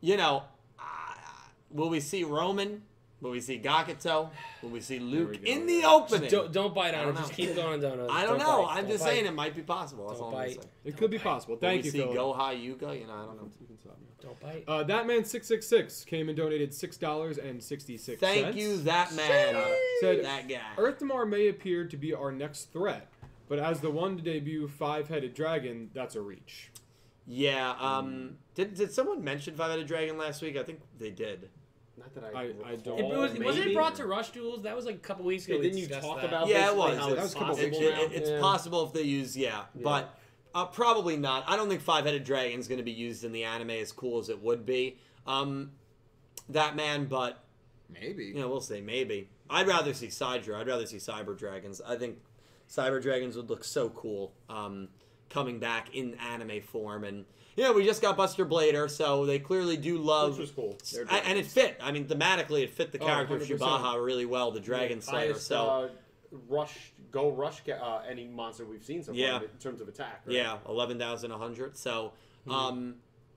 you know, uh, will we see Roman? Will we see Gakuto? Will we see Luke we in the Just opening? don't, don't bite on don't it. Just keep going on donuts. I don't Don't know. bite. I'm Don't just bite. saying it might be possible. That's Don't all I'm bite. saying. It could be possible. Will Thank we you, see Philip. Goha Yuga? You know, I don't know. You can stop now. Don't bite. Uh, that man six six six came and donated six dollars and sixty six. Thank you, that man. Said That guy. Earth Damar may appear to be our next threat, but as the one to debut five headed dragon, that's a reach. Yeah. Um. Did Did someone mention Five Headed Dragon last week? I think they did. Not that I. I- I don't- It recall, was, wasn't it brought to Rush Duels? That was like a couple weeks ago. Yeah, didn't you talk that. about Yeah, it was. how It- it's was a It, possible it- it- it's Yeah. possible if they use yeah, but uh, probably not. I don't think Five Headed Dragon is going to be used in the anime as cool as it would be. Um, that man, but Maybe. you know, we'll see. Maybe I'd rather see Sidra. I'd rather see Cyber Dragons. I think Cyber Dragons would look so cool. Um, coming back in anime form, and you know, we just got Buster Blader, so they clearly do love. Which was cool. They're and it fit. I mean, thematically, it fit the Oh, character of Shibaha really well, the Dragon Slayer. Highest, So uh, rush, go rush, uh, any monster we've seen so far Yeah. in terms of attack. Right? yeah, eleven thousand one hundred. So Hmm. um,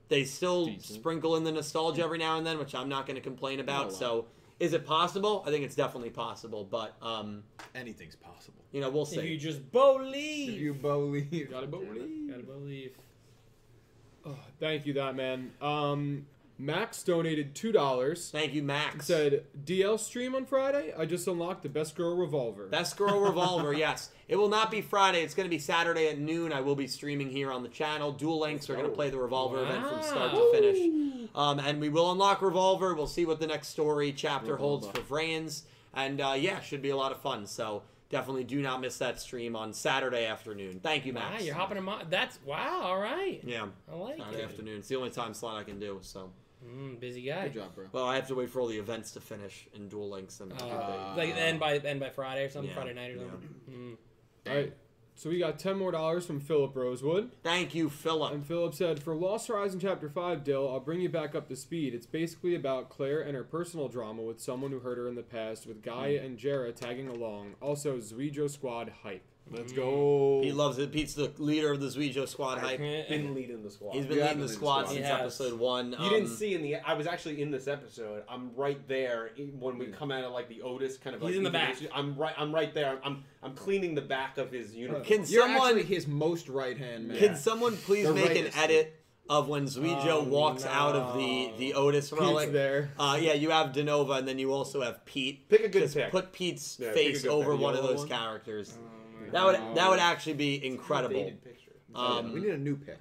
they still Decent. sprinkle in the nostalgia every now and then, which I'm not going to complain Not a about. lot. So is it possible? I think it's definitely possible, but um, Anything's possible. you know, we'll see. If you see. just If believe. you believe. Gotta believe. Gotta believe. Oh, thank you, that man. Um, Max donated two dollars. Thank you, Max. Said DL stream on Friday. I just unlocked the best girl revolver. Best Girl Revolver, yes. It will not be Friday. It's going to be Saturday at noon. I will be streaming here on the channel. Duel Links are going to play the Revolver event from start to finish. Um, and we will unlock Revolver. We'll see what the next story chapter holds for. Vrains. And uh, yeah, should be a lot of fun. So definitely do not miss that stream on Saturday afternoon. Thank you, Wow, Max. you're hopping a mo- That's wow. All right. Yeah, I like Saturday it. afternoon. It's the only time slot I can do. So, Mm, busy guy. Good job, bro. well, I have to wait for all the events to finish in Duel Links and. Uh, like end by end by Friday or something. Yeah, Friday night or yeah. something. Mm. All right. So we got ten more dollars from Philip Rosewood. Thank you, Philip. And Philip said, For Lost Horizon Chapter 5, Dill, I'll bring you back up to speed. It's basically about Claire and her personal drama with someone who hurt her in the past, with Gaia and Jera tagging along. Also, Zuijo Squad hype. Let's go. He loves it. Pete's the leader of the Zuijo squad hype. He's been leading the squad. He's been You leading the been squad since the squad. episode one. You Um, didn't see in the. I was actually in this episode. I'm right there when we come out of like the Otis kind of. He's like in the back. evolution. I'm right. I'm right there. I'm I'm cleaning the back of his uniform. Can You're someone actually his most right hand man. can someone please The make rightest. an edit of when Zuijo Oh, walks out of the the Otis Pete's relic? there. Uh, yeah, you have Denova, and then you also have Pete. Pick a good Just pick. put Pete's Yeah, face good over one of those one? characters. That would that would actually be incredible. Dated picture. Yeah, Um, we need a new pick.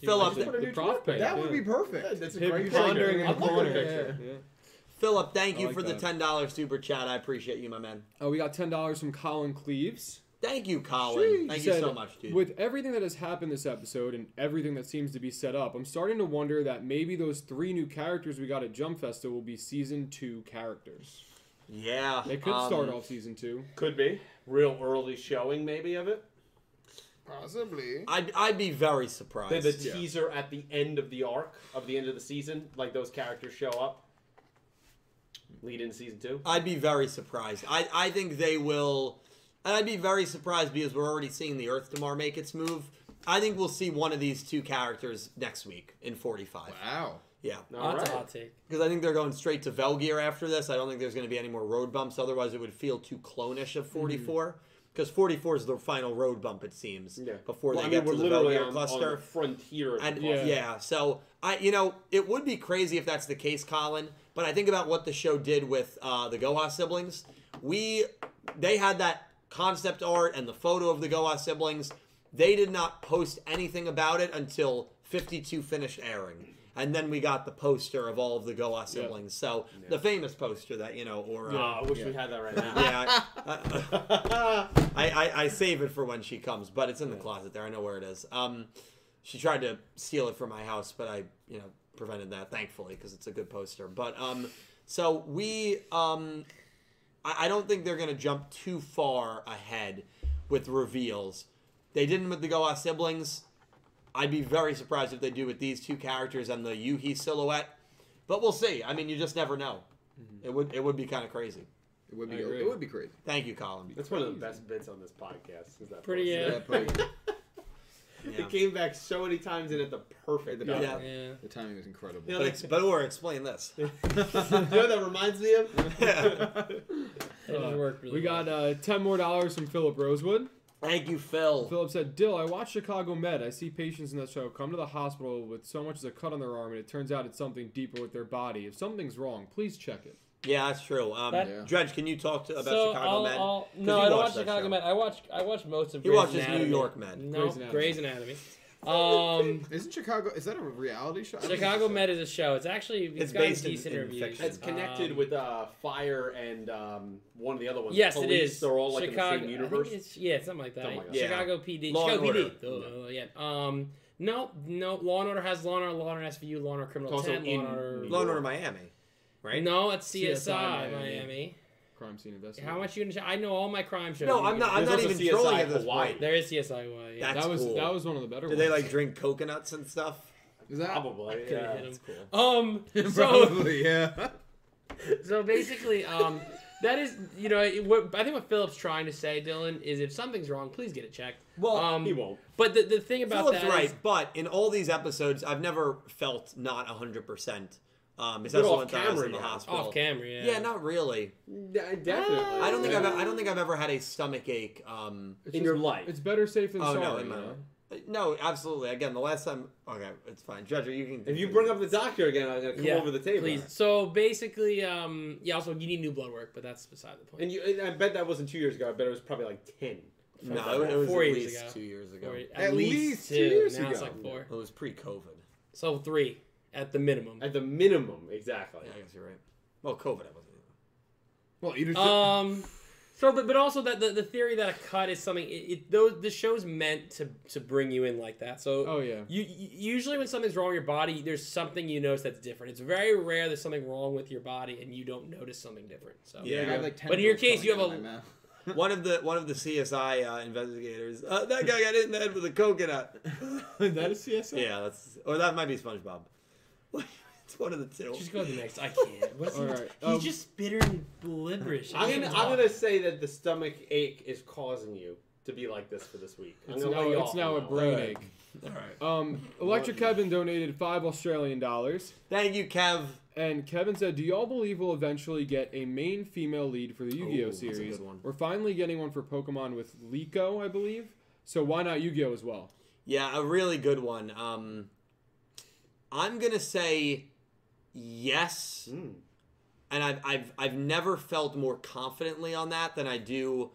Philip, Put a The prof Twitter pic, That would be perfect. Yeah, that's a Him great pondering in picture. the corner. picture. Yeah, yeah. Philip, thank you like for the ten dollars super chat. I appreciate you, my man. Oh, we got ten dollars from Colin Cleves. Thank you, Colin. Sheesh. Thank He you said, so much, dude. With everything that has happened this episode and everything that seems to be set up, I'm starting to wonder that maybe those three new characters we got at Jump Festa will be season two characters. yeah, They could um, start off season two. Could be real early showing maybe of it. Possibly. I'd, I'd be very The, surprised. the teaser at the end of the arc of the end of the season, like those characters show up. Lead in season two. I'd be very surprised. I, I think they will. And I'd be very surprised because we're already seeing the Earth Damar make its move. I think we'll see one of these two characters next week in 45. Wow. Yeah. All That's right. a hot take. Because I think they're going straight to Velgear after this. I don't think there's going to be any more road bumps. Otherwise, it would feel too clonish of 44. Because 44 is the final road bump, it seems, Yeah. before Well, they I mean, get we're to the literally Velgear on, cluster. on the frontier. Of the And cluster. yeah. so I, you know, it would be crazy if that's the case, Colin. But I think about what the show did with uh, the Goha siblings. We, they had that concept art and the photo of the Goha siblings. They did not post anything about it until 52 finished airing, and then we got the poster of all of the Goha siblings. So the famous poster that you know, or uh, Ah, I wish we had that right now. yeah, I, I, I, I save it for when she comes, but it's in the closet there. I know where it is. Um, she tried to steal it from my house, but I, you know, prevented that thankfully because it's a good poster. But um, so we um, I, I don't think they're gonna jump too far ahead with reveals. They didn't with the Goha siblings. I'd be very surprised if they do with these two characters and the Yuhi silhouette. But we'll see. I mean, you just never know. It would it would be kind of crazy. It would be. agree. It would be crazy. Thank you, Colin. That's one of the best bits on this podcast. Is that Pretty, poster. uh, pretty- Yeah. It came back so many times and at the perfect The time. Yeah. Yeah. The timing was incredible. Yeah, But, ex- but or explain this. you know what that reminds me of? It just worked really We got uh, ten more dollars from Philip Rosewood. Thank you, Phil. Philip said, "Dill, I watch Chicago Med. I see patients in that show come to the hospital with so much as a cut on their arm, and it turns out it's something deeper with their body. If something's wrong, please check it." Yeah, that's true. Um, That- Yeah. Dredge, can you talk to, about so Chicago I'll, Med? I'll, 'Cause no, I don't watched watch Chicago show. Med. I watch I watch most of. He Grey's watches New York Med. No, Grey's Anatomy. Grey's Anatomy. Um, Isn't Chicago? Is that a reality show? I don't Chicago so. Med is a show. It's actually it's, It's gotten based in- decent in reviews. fiction. It's connected Um, with uh, Fire and um, one of the other ones. Yes, Police, it is. They're all like Chicago, in the same I universe. think it's, yeah, something like that. Something like that. Yeah. Chicago PD. Law and Chicago Order. PD. Oh, yeah. Um, no, no. Law and Order has Law and Order, Law and Order SVU, Law and Order Criminal It's also 10, Law in and Order. Law and Order Miami, right? No, it's CSI, CSI Miami. Miami. Crime scene investigation. How much you gonna? sh- I know all my crime shows. No, I'm not. I'm There's not also even CSI trolling at this Hawaii. point. There is CSI. Hawaii, Yeah. That's that was cool. that was one of the better Do ones. they like drink coconuts and stuff? Is that Probably. Could've Yeah, hit that's cool. Um. So probably? Yeah. so basically, um, that is you know it- what I think what Philip's trying to say, Dylan, is if something's wrong, please get it checked. Well, um, He won't. But the, the thing about Philip's that is- right, but in all these episodes, I've never felt not 100. percent Um, But besides the off one time I was in the yeah. hospital. off camera, yeah. Yeah, not really. Yeah, definitely. I don't think Yeah. I've. I don't think I've ever had a stomach ache. Um, in just- your life. It's better safe than oh sorry. no, in you know? no, absolutely. Again, the last time. Okay, it's fine. Judge, you can. If you bring up the doctor again, I'm gonna come Yeah, over the table. Please. So basically, um, yeah. Also, you need new blood work, but that's beside the point. And you, and I bet that wasn't two years ago. I bet it was probably like ten. no, it was Four at years least ago. two years ago. Or At least two years now It's like four. It was pre-COVID. So three at the minimum. At the minimum, exactly. Yeah, I guess you're right. Well, COVID, I wasn't. Well, you just. Um. So, but, but also that the, the theory that a cut is something it, it those the show's meant to to bring you in like that. So Oh yeah. you, you usually when something's wrong with your body, there's something you notice that's different. It's very rare there's something wrong with your body and you don't notice something different. So Yeah. I have, like, 10 But in your case, you have a- of my mouth. One of the one of the CSI uh, investigators. Uh, that guy got hit in the head with a coconut. is that a CSI. yeah, that's or that might be SpongeBob. it's one of the two. just go to the next. I can't. What's he? All right, He's um, just bitter and blibberish. I'm gonna, I'm gonna say that the stomach ache is causing you to be like this for this week. I'm It's gonna now, let you it's off now a brain Alright. ache. All right. Um, Electric Kevin donated five Australian dollars, Thank you, Kev. and Kevin said, "Do y'all believe we'll eventually get a main female lead for the Yu-Gi-Oh Ooh, that's a series? good one. We're finally getting one for Pokemon with Liko, I believe. So why not Yu-Gi-Oh as well? Yeah, a really good one. Um, I'm gonna say yes, Mm. and I've I've I've never felt more confidently on that than I do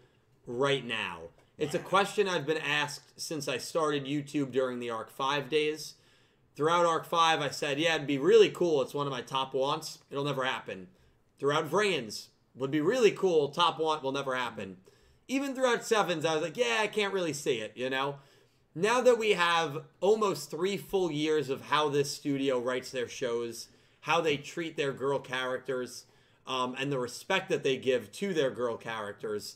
right now. It's a question I've been asked since I started YouTube during the Arc Five days. Throughout Arc 5, I said, yeah, it'd be really cool. It's one of my top wants. It'll never happen. Throughout Vrains, would be really cool. Top want will never happen. Even throughout Sevens, I was like, yeah, I can't really see it, you know? Now that we have almost three full years of how this studio writes their shows, how they treat their girl characters, um, and the respect that they give to their girl characters,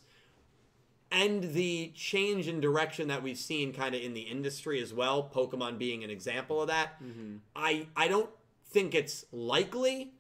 and the change in direction that we've seen kind of in the industry as well, Pokemon being an example of that. I I don't think it's likely,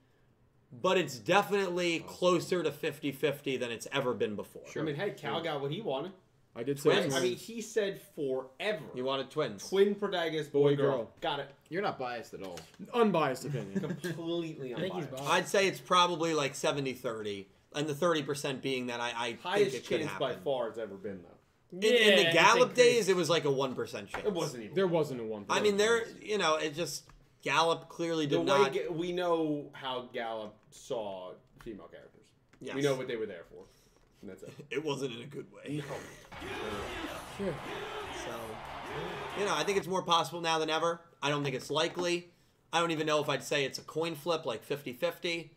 but it's definitely closer to 50-50 than it's ever been before. Sure. I mean, hey, Cal got what he wanted. I did Twins. say I mean, he said forever. You wanted twins. Twin protagonist, boy, Boy, girl. girl. Got it. You're not biased at all. unbiased opinion. Completely I think he's unbiased. biased. I'd say it's probably like 70-30, and the 30% being that I, I think Highest it could chance happen. by far it's ever been, though. In, in the I Gallop days, it was like a 1% chance. It wasn't even. there wasn't a one. I mean, there, you know, it just, Gallop clearly the did way not. Ga- we know how Gallop saw female characters. Yes. We know what they were there for. And that's it. It wasn't in a good way. Sure. So, you know, I think it's more possible now than ever. I don't think it's likely. I don't even know if I'd say it's a coin flip, like 50 50.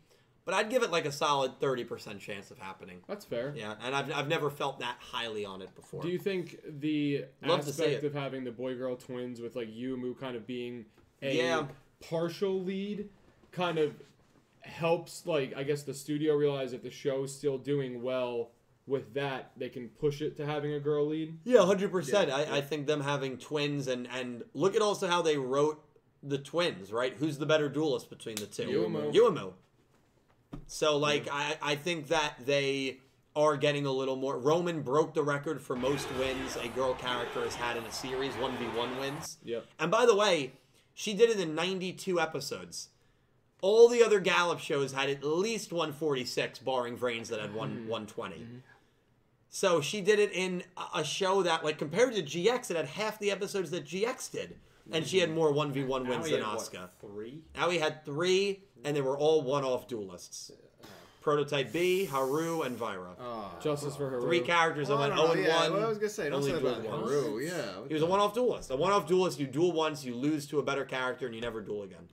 But I'd give it like a solid 30% chance of happening. That's fair. Yeah, and I've, I've never felt that highly on it before. Do you think the Love aspect of having the boy girl twins with like Yuumu kind of being a Yeah. partial lead kind of helps like I guess the studio realize that the show's still doing well with that they can push it to having a girl lead. Yeah, hundred percent. I, I think them having twins and and look at also how they wrote the twins. Right, who's the better duelist between the two? Yuumu. Yuumu. So like, I I think that they are getting a little more. Romin broke the record for most wins a girl character has had in a series, one v one wins. Yep. And by the way, she did it in ninety two episodes. All the other Gallop shows had at least 146, barring Vrains that had one mm-hmm. 120. Mm-hmm. So she did it in a- a show that, like, compared to GX, it had half the episodes that GX did, and she had more one v one wins than had, what, Asuka. Three? Now he had three, and they were all one-off duelists. Prototype B, Haru, and Vira. Oh. Justice for her. Three characters that oh, Well, went don't 0 yeah, and 1. what I was gonna say, don't only say dueled about once. Haru. Yeah. He was a one-off duelist. A one-off duelist, you duel once, you lose to a better character, and you never duel again.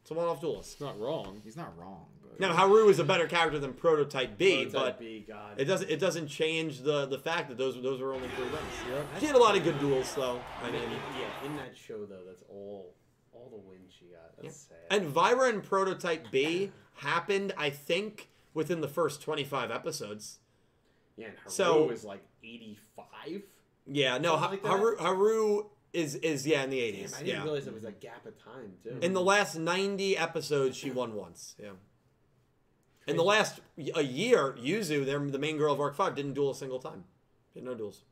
It's a one-off duelist. It's not wrong. He's not wrong. Now Haru is a better character than Prototype B, Prototype but B, God. it doesn't it doesn't change the the fact that those those were only three wins. Yep. She had a lot of good duels though. I mean, yeah, in that show though, that's all all the wins she got. That's sad. and Vira and Prototype B happened, I think, within the first twenty five episodes. yeah, and Haru so- is like eighty five. Yeah, no, Something like? Haru, Haru is is yeah in the eighties. I didn't Yeah, realize it was a gap of time too. in the last ninety episodes, she won once. Yeah. In the last y- a year, Yuzu, their, the main girl of Arc Five, didn't duel a single time. Did no duels.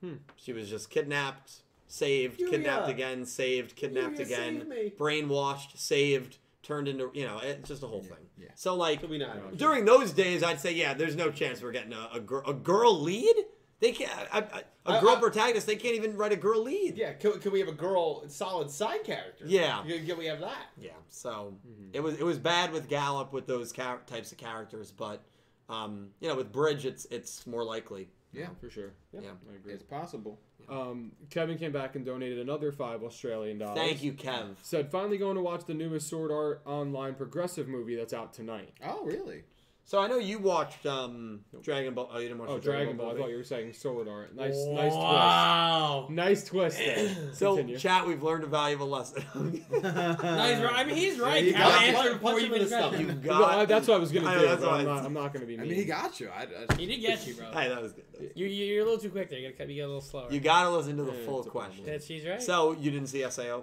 Hmm. She was just kidnapped, saved, Yuya. kidnapped again, saved, kidnapped Yuya, again, save brainwashed, saved, turned into you know, it's just a whole thing. yeah. So like So not. during those days, I'd say yeah, there's no chance we're getting a, a, gir- a girl lead. They can't I, I, a I- girl I- protagonist. They can't even write a girl lead. Yeah, can, can we have a girl solid side character? Yeah. Can, can we have that? Yeah, so it was it was bad with Gallop with those char- types of characters, but um, you know with Bridge it's it's more likely. Yeah. For sure. Yeah. I agree. It's possible. Um, Kevin came back and donated another five Australian dollars. Thank you, Kev. Said finally going to watch the newest Sword Art Online progressive movie that's out tonight. Oh, really? So I know you watched um, Dragon Ball. Oh, you didn't watch Oh, the Dragon Ball! I thought you were saying Sword Art. Nice, nice twist. Wow. Nice twist there. So Continue. chat, we've learned a valuable lesson. No, he's right. I mean, he's right. he Cal got- answered punch him you in the even got you got. Well, that's what I was gonna I know, do. that's but I'm not, I'm not gonna be I mean. mean, he got you. I, I, He did get you, bro. Hey, that was good. That was- You, you- you're a little too quick there. You gotta, you gotta a little slower. You gotta listen to the Yeah, full it's a problem. question. That's, she's right. So you didn't see SAO?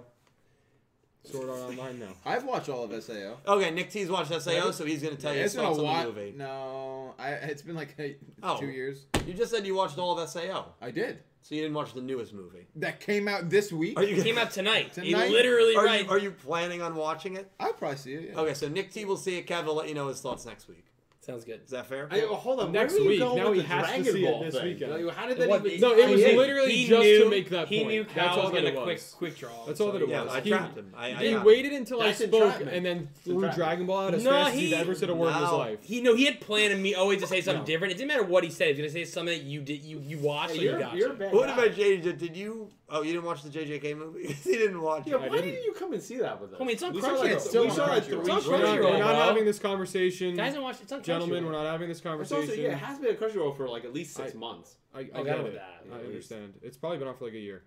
Sword Art Online now. I've watched all of SAO. Okay, Nick T's watched SAO, so he's gonna tell you it's his been a on the movie. No, I. It's been like hey, Oh. two years. You just said you watched all of SAO, I did. so you didn't watch the newest movie. That came out this week. Are you It came out tonight. Tonight? He literally Are right. you, are you planning on watching it? I'll probably see it. Yeah. Okay, so Nick T will see it. Kev will let you know his thoughts next week. Sounds good. Is that fair? I, well, hold on. Next where were you week. going Now with he the has to Dragon see it this thing? weekend. Like, how did that What- even? No, it was He- literally he just knew, to make that He point. knew That's all was gonna it quick was. quick draw. That's all that it yeah, was. I He- trapped him. I, I He got him. waited until That's I spoke and then threw. Dragon Ball out as No, fast as he- he'd ever said a word in his life. He know he had planned to me always to say something No. different. It didn't matter what he said. He was gonna say something that you did you you watched Hey, or you got. you're a bad What guy. about JJ? Did you? Oh, you didn't watch the JJK movie? he didn't watch Yeah, it. why didn't. didn't you come and see that with us? Homie, it's on we saw Crunchyroll. like, It's still we on saw like Crunchyroll. three It's on We're not, we're not bro. having this conversation. Guys, don't watch. It's on Gentlemen, we're not having this It's also, conversation. yeah, it has been a Crunchyroll for like at least six I- months. I, I I get it. with that. I at least. understand. It's probably been on for like a year.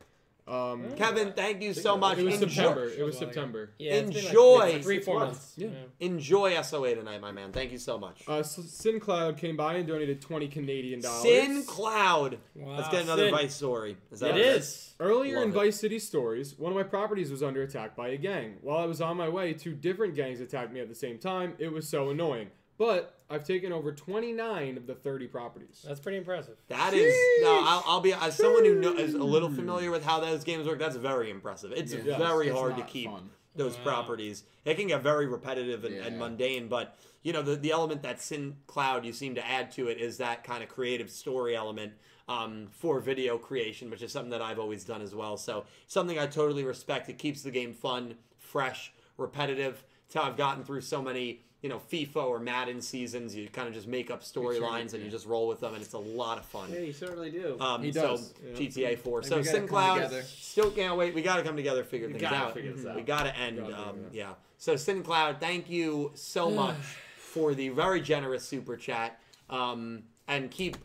Um, Kevin, thank you so much. it was Enjoy, September. It was September. Yeah, it's been like- Enjoy. like three four Months. months. Yeah. enjoy SOA tonight, my man. Thank you so much. Uh, S- Sin Cloud came by and donated 20 Canadian dollars. Sin Cloud. Wow, Let's get another Sin. Vice story. Is that It what is. Earlier Love in it. Vice City Stories, one of my properties was under attack by a gang. While I was on my way, two different gangs attacked me at the same time. It was so annoying. But I've taken over 29 of the 30 properties. That's pretty impressive. That is no. I'll, I'll be as someone who know, is a little familiar with how those games work. That's very impressive. It's Yeah. very It's hard to keep fun. those Wow. properties. It can get very repetitive and, and mundane, but you know the the element that Sin Cloud you seem to add to it is that kind of creative story element um, for video creation, which is something that I've always done as well. So something I totally respect. It keeps the game fun, fresh, repetitive. It's how I've gotten through so many. You know, FIFA or Madden seasons, you kind of just make up storylines and you just roll with them, and it's a lot of fun. Yeah, you certainly do. Um, He so does, yeah. GTA 4. And So we gotta come SinCloud together. still can't wait. We got to come together, figure We things gotta out. figure this We out. got to end. Gotta Um, it yeah. So SinCloud, thank you so much for the very generous super chat, um, and keep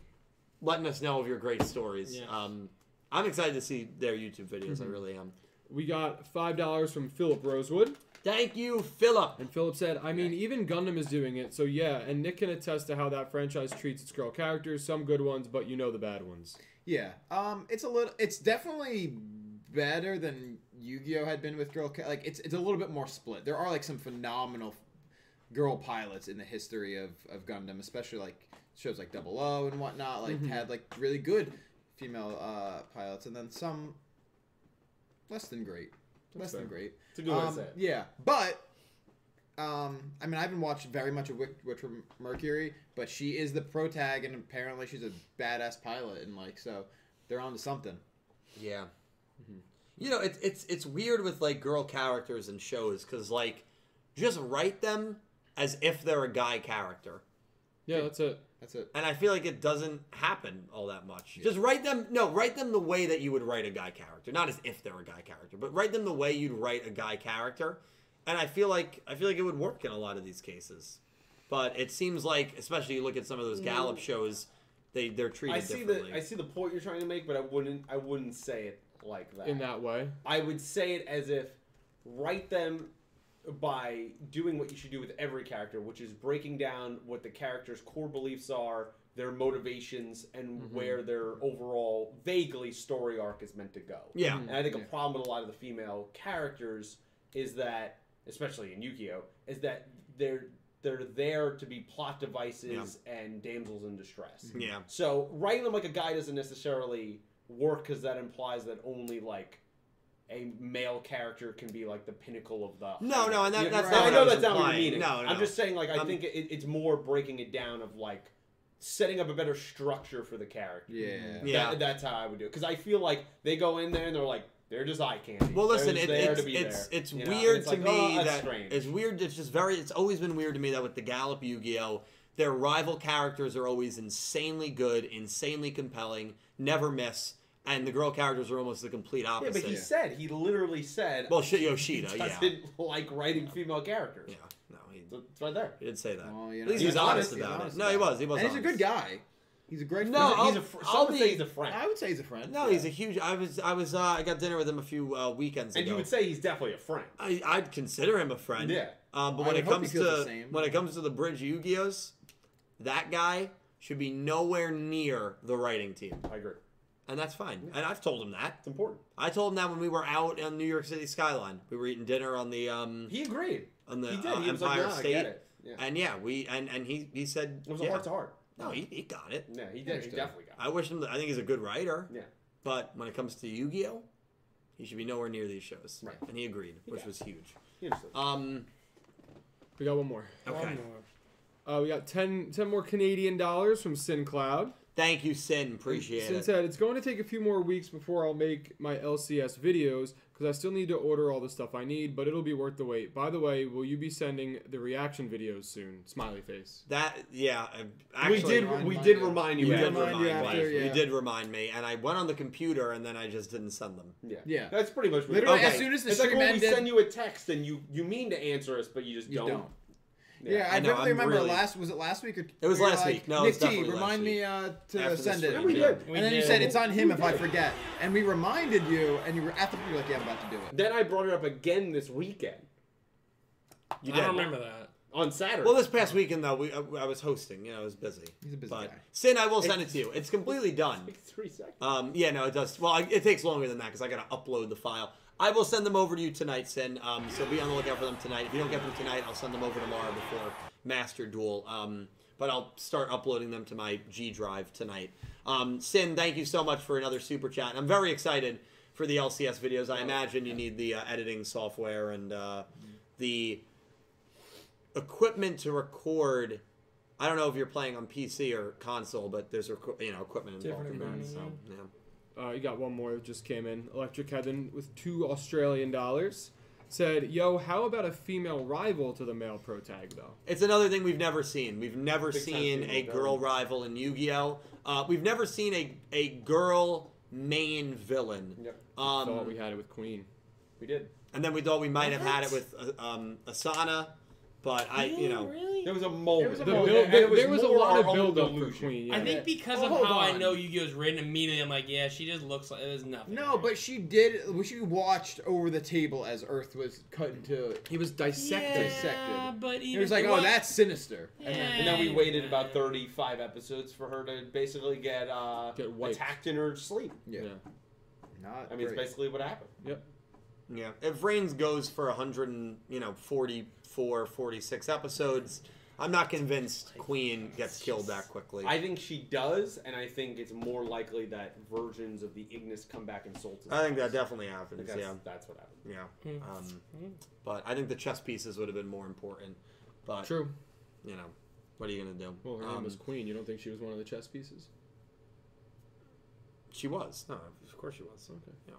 letting us know of your great stories. Yeah. Um, I'm excited to see their YouTube videos. I really am. We got $5 from Philip Rosewood. Thank you, Philip. And Philip said, I mean, even Gundam is doing it, so yeah. And Nick can attest to how that franchise treats its girl characters. Some good ones, but you know the bad ones. Yeah. Um. It's a little. It's definitely better than Yu-Gi-Oh had been with girl. Ca- like it's it's a little bit more split. There are like some phenomenal girl pilots in the history of of Gundam, especially like shows like Double O and whatnot. Like Mhm. had like really good female uh pilots, and then some less than great. Less than fair. great. it's a good way to Um, say it. Yeah, but um, I mean, I haven't watched very much of Witch, Witch Mercury, but she is the pro tag, and apparently she's a badass pilot, and like so, they're on to something. Yeah. You know, it's it's it's weird with like girl characters and shows because like just write them as if they're a guy character. Yeah, that's it. That's it. And I feel like it doesn't happen all that much. Just write them, no, write them the way that you would write a guy character. Not as if they're a guy character, but write them the way you'd write a guy character. And I feel like I feel like it would work in a lot of these cases. But it seems like, especially you look at some of those Gallop mm. shows, they they're treated I see differently. the I see the point you're trying to make, but I wouldn't I wouldn't say it like that. In that way. I would say it as if write them by doing what you should do with every character, which is breaking down what the character's core beliefs are, their motivations, and Mm-hmm. where their overall vaguely story arc is meant to go. yeah. And I think Yeah. a problem with a lot of the female characters is that, especially in Yu-Gi-Oh, is that they're they're there to be plot devices and damsels in distress. Yeah. So writing them like a guy doesn't necessarily work because that implies that only like a male character can be like the pinnacle of the. No, no, and that- Yeah, that's I not what know I was that's not what you're implying. meaning. No, no. I'm just saying like I Um, think it, it's more breaking it down of like setting up a better structure for the character. Yeah. Yeah. That- that's how I would do it because I feel like they go in there and they're like they're just eye candy. Well, listen, it, it's it's there, it's you know? Weird it's to like, me oh, that strange. it's weird. It's just very. It's always been weird to me that with the Gallop Yu-Gi-Oh, their rival characters are always insanely good, insanely compelling, never miss, and the girl characters are almost the complete opposite. yeah, opposite. but he said he literally said well, shit, he Yoshida, yeah, doesn't like writing female characters. yeah, no, he, It's right there. he didn't say that. Well, you At least he's, he's honest, honest, he's about honest it. No, he was. He was. and he's a good guy. He's a great. No, friend. I'll- he's a fr- I'll some would be- say he's a friend. I would say he's a friend. No, Yeah. he's a huge. I was. I was. Uh, I got dinner with him a few uh, weekends and ago. you would say he's definitely a friend. I, I'd consider him a friend. Yeah. Um, but I when would it comes to when it comes to the bridge Yu-Gi-Ohs, that guy should be nowhere near the writing team, I agree. And that's fine. And I've told him that. It's important. I told him that when we were out on New York City skyline. We were eating dinner on the um He agreed. on the he did. uh, he Empire like, nah, I State, get it. Yeah. and yeah, we and and he he said It was yeah. a heart to heart. No, he, he got it. Yeah, he did. He Understood. definitely got it. I wish him. The, I think he's a good writer. Yeah. But when it comes to Yu-Gi-Oh, he should be nowhere near these shows. Right. And he agreed, which Yeah. was huge. He. Um. We got one more. Okay. One more. Uh, we got 10, 10 more Canadian dollars from Sin Cloud. Thank you, Sin. Appreciate Sin it. Sin said it's going to take a few more weeks before I'll make my LCS videos because I still need to order all the stuff I need, but it'll be worth the wait. By the way, will you be sending the reaction videos soon? Smiley face. That yeah, uh, we did. remind We did remind you. You We did remind remind you me. after, You did remind me, and I went on the computer and then I just didn't send them. Yeah. Yeah. That's pretty much. What Literally, Okay. as soon as the It's like stream when we send you a text and you you mean to answer us, but you just you don't. don't. Yeah, I, I know, definitely I'm remember really- last. Was it last week or? It was last like, week. No, it Nick was T, remind last me uh, to After send it. stream. Yeah, we did. We and then you said it's on him We if I forget, and we reminded you, and you were after you were like, "Yeah, I'm about to do it." Then I brought it up again this weekend You I did. don't remember that. on Saturday. Well, this past weekend though, we I, I was hosting. You know, I was busy. He's a busy but guy. Sin, I will send it to you. It's completely done. like three seconds. Um, yeah, no, it does. Well, I, it takes longer than that because I got to upload the file. I will send them over to you tonight, Sin. Um, so be on the lookout for them tonight. If you don't get them tonight, I'll send them over tomorrow before Master Duel. Um, but I'll start uploading them to my G Drive tonight. Um, Sin, thank you so much for another super chat. I'm very excited for the LCS videos. I imagine you need the uh, editing software and uh, the equipment to record. I don't know if you're playing on PC or console, but there's you know equipment involved in that. So yeah. Uh, you got one more that just came in. Electric Kevin with two Australian dollars said, "Yo, how about a female rival to the male pro tag though?" It's another thing we've never seen. We've never Big seen a girl villain. rival in Yu-Gi-Oh. Uh, we've never seen a a girl main villain. Yep, Thought Um, we had it with Queen. we did. and then we thought we might have had it with uh, um, Asana, but I, you know, really? There was a moment. was a The moment. build, And there, it was there was a lot of build up for delusion. Queen. I think because Oh, of hold how I know Yu-Gi-Oh's written, immediately I'm like, yeah, she just looks like there's nothing. No, there. but she did. She watched over the table as Earth was cut into. he was dissected. yeah, dissected. but It was like, "Oh, was- that's sinister." Yeah. And then, we waited about 35 episodes for her to basically get, uh, Get wiped. attacked in her sleep. yeah, Yeah. not. I mean, it's basically what happened. Yep. Yeah. If Reigns goes for 100, and, you know, 44, 46 episodes, I'm not convinced Queen gets killed that quickly. I think she does, and I think it's more likely that versions of the Ignis come back and Sultan. I think that definitely happens. that's, Yeah, that's what happened. yeah. Hmm. Um, but I think the chess pieces would have been more important. But True. you know, what are you gonna do? Well, her name Um, was Queen. You don't think she was one of the chess pieces? She was. No, of course she was. Okay. Yeah.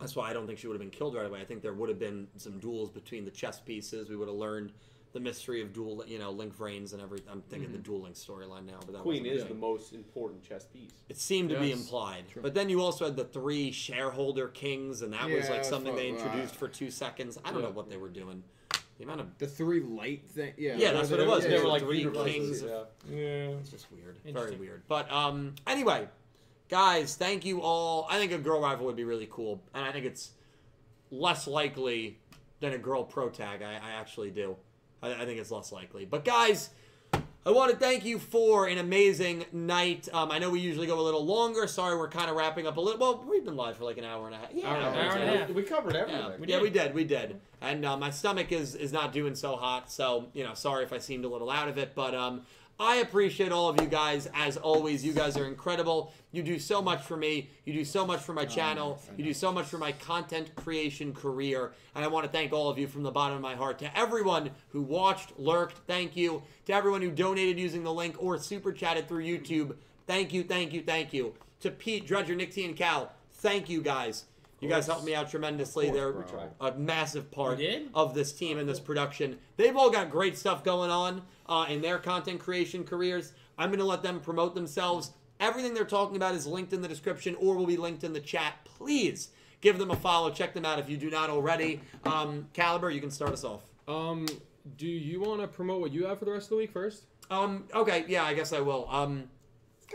That's why I don't think she would have been killed right away. I think there would have been some duels between the chess pieces. We would have learned the mystery of duel, you know, Link Vrains and everything. I'm thinking the dueling storyline now, but that Queen is yeah. the most important chess piece. It seemed to be implied. True. But then you also had the three shareholder kings, and that was like that's something they introduced uh, for two seconds. I don't Yeah. know what they were doing. The amount of the three light thing. Yeah, Yeah, that's what it was. Yeah, They yeah, were like three universes, kings. Yeah. yeah. It's just weird. Very weird. But um anyway, guys, thank you all. I think a girl rival would be really cool. And I think it's less likely than a girl pro tag. I, I actually do. I, I think it's less likely. But guys, I want to thank you for an amazing night. Um, I know we usually go a little longer. Sorry, we're kind of wrapping up a little. Well, we've been live for like an hour and a half. Yeah, Hour and Hour and a We- half. We covered yeah, everything. We yeah, we did, we did, and uh, my stomach is is not doing so hot, so you know, sorry if I seemed a little out of it, but um, I appreciate all of you guys as always. You guys are incredible. You do so much for me. You do so much for my channel. You do so much for my content creation career, and I want to thank all of you from the bottom of my heart. To everyone who watched, lurked, thank you. To everyone who donated using the link or super chatted through YouTube, thank you, thank you, thank you. To Pete, Dredger, Nick T, and Cal, thank you guys. You guys helped me out tremendously. course, They're a massive part of this team and this production. They've all got great stuff going on uh, in their content creation careers. I'm going to let them promote themselves. Everything they're talking about is linked in the description or will be linked in the chat. Please give them a follow. Check them out if you do not already. Um, Caliber, you can start us off. Um, do you want to promote what you have for the rest of the week first? Um, okay, yeah, I guess I will. Um,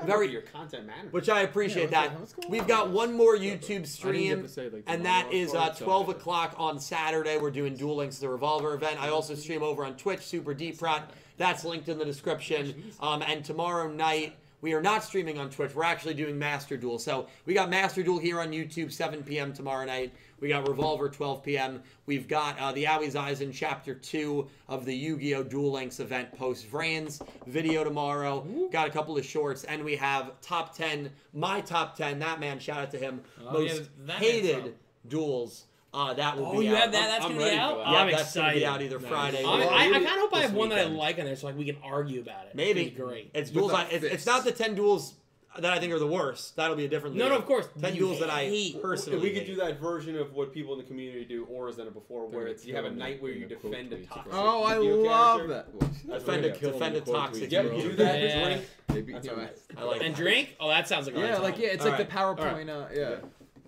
Very- be your content manager. which I appreciate Yeah, that. what's We've on? got one more YouTube stream. get say, like, and that is uh, 12 o'clock on Saturday. We're doing Duel Links, the Revolver event. I also stream over on Twitch, Super Deep Rat. That's linked in the description. Um, and tomorrow night, we are not streaming on Twitch. We're actually doing Master Duel. So we got Master Duel here on YouTube, 7 p.m. tomorrow night. We got Revolver, 12 p.m. We've got uh, the Aoi's Eyes in Chapter 2 of the Yu-Gi-Oh! Duel Links event post Vrains video tomorrow. Got a couple of shorts. And we have top 10, my top 10, that man, shout out to him, Oh, most man's hated duels Uh, that will Oh, be you out. have that? I'm- That's I'm gonna be ready for out. that. Yeah, I'm that's gonna be out either Nice. Friday. I, or- I, I This kind of hope I have one that I like on there so like we can argue about it. Maybe It'd be great. It's duels. I, it's, it's not the ten duels that I think are the worst. That'll be a different. No, league. no, of course. Ten You duels that I hate. personally. we could hate. do that version of what people in the community do, or has done it before, where it's you have a night where you defend a toxic. Oh, I video love character. that. That's Defend a defend a toxic. Yeah, do that. Yeah. Drink. Maybe, That's no, I- it is. I like And drink? Oh, that sounds like a yeah, like yeah, it's like the PowerPoint. Uh, yeah.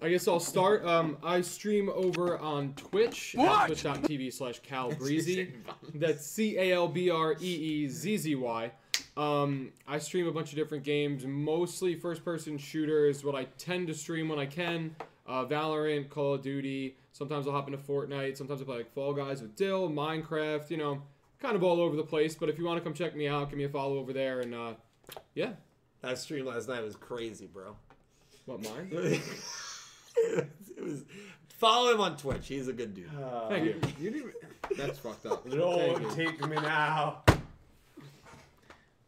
I guess I'll start. Um, I stream over on Twitch at twitch.tv slash calbreezy. That's C A L B R E E Z Z Y. Um, I stream a bunch of different games, mostly first person shooters, what I tend to stream when I can. Uh, Valorant, Call of Duty. Sometimes I'll hop into Fortnite. Sometimes I play like Fall Guys with Dill, Minecraft, you know, kind of all over the place. But if you want to come check me out, give me a follow over there. And uh, yeah, That stream last night was crazy, bro. what mine? it was. Follow him on Twitch. He's a good dude. Thank you. You didn't. That's fucked up. Don't take me now.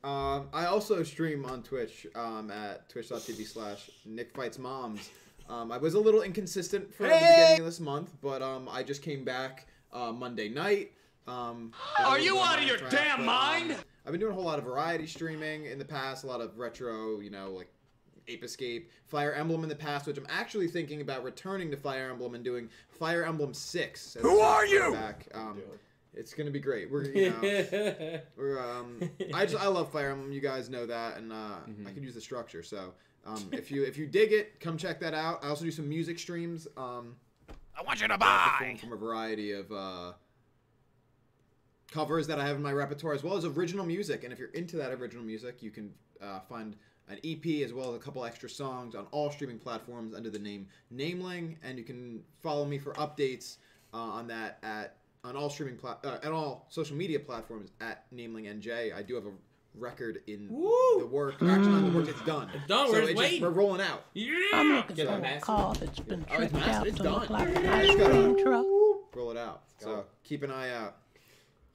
Um, I also stream on Twitch um, at twitch.tv slash Nick Fights Moms. Um, I was a little inconsistent for the beginning of this month, but um, I just came back uh, Monday night. Um, Are you out of your damn mind? I've been doing a whole lot of variety streaming in the past, a lot of retro, you know, like Ape Escape, Fire Emblem in the past, which I'm actually thinking about returning to Fire Emblem and doing Fire Emblem Six. Who are you? Back. Um, it's gonna be great. We're you know. We're, um, I just I love Fire Emblem. You guys know that, and uh, I can use the structure. So um, if you if you dig it, come check that out. I also do some music streams. Um, I want you to buy from a variety of uh, covers that I have in my repertoire, as well as original music. And if you're into that original music, you can uh, find an EP as well as a couple extra songs on all streaming platforms under the name Nameling, and you can follow me for updates uh, on that at on all streaming pla- uh, at all social media platforms at Nameling NJ. I do have a record in Woo! the work. Actually, not the work. It's done. It's done, So we're just it's waiting. we're rolling out. Yeah. I'm Yeah. looking for a master. car that's been Oh, it's tricked mastered. out It's to done. look like Yeah, an I ice just gotta- cream truck. Roll it out. So keep an eye out.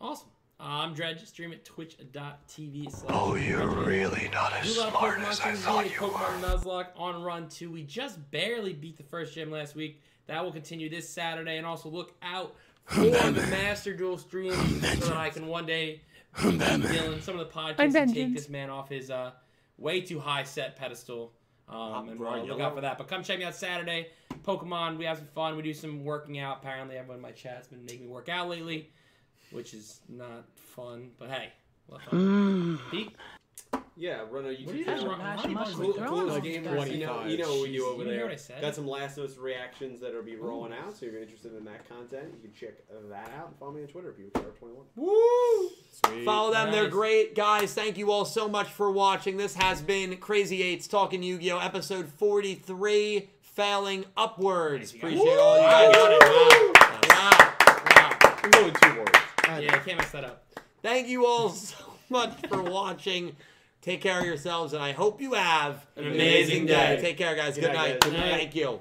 Awesome. Uh, I'm Dredge. Stream at twitch.tv slash. Oh, you're really not as a smart Pokemon as I thought you Pokemon were. Nuzlocke on Run 2. We just barely beat the first gym last week. That will continue this Saturday. And also look out for the Master Duel stream so that I can one day beat Dylan some of the podcasts and take this man off his uh, way too high set pedestal. Um, and we'll you look out for that. But come check me out Saturday. Pokemon, we have some fun. We do some working out. Apparently, everyone in my chat's been making me work out lately, which is not fun. But hey, we'll have fun. Pete, Yeah, run a YouTube what are you That's guys a run? how many muscle throw. Cool, Like gamers, you know, you know what we do over You hear there. what I said? Got some Last of Us reactions that will be rolling out, so if you're interested in that content, you can check that out and follow me on Twitter, PeterPower21. Woo! Sweet. Follow them. They're Nice. great. Guys, thank you all so much for watching. This has been Crazy Eights Talking Yu-Gi-Oh! episode 43, Failing Upwards. Appreciate all you Wow, guys. got it. Wow. Wow. Wow. I'm going two words. Yeah, I can't mess that up. Thank you all so much for watching. Take care of yourselves, and I hope you have An amazing day. Take care, guys. Good Good night, night. guys. Good night. Thank you.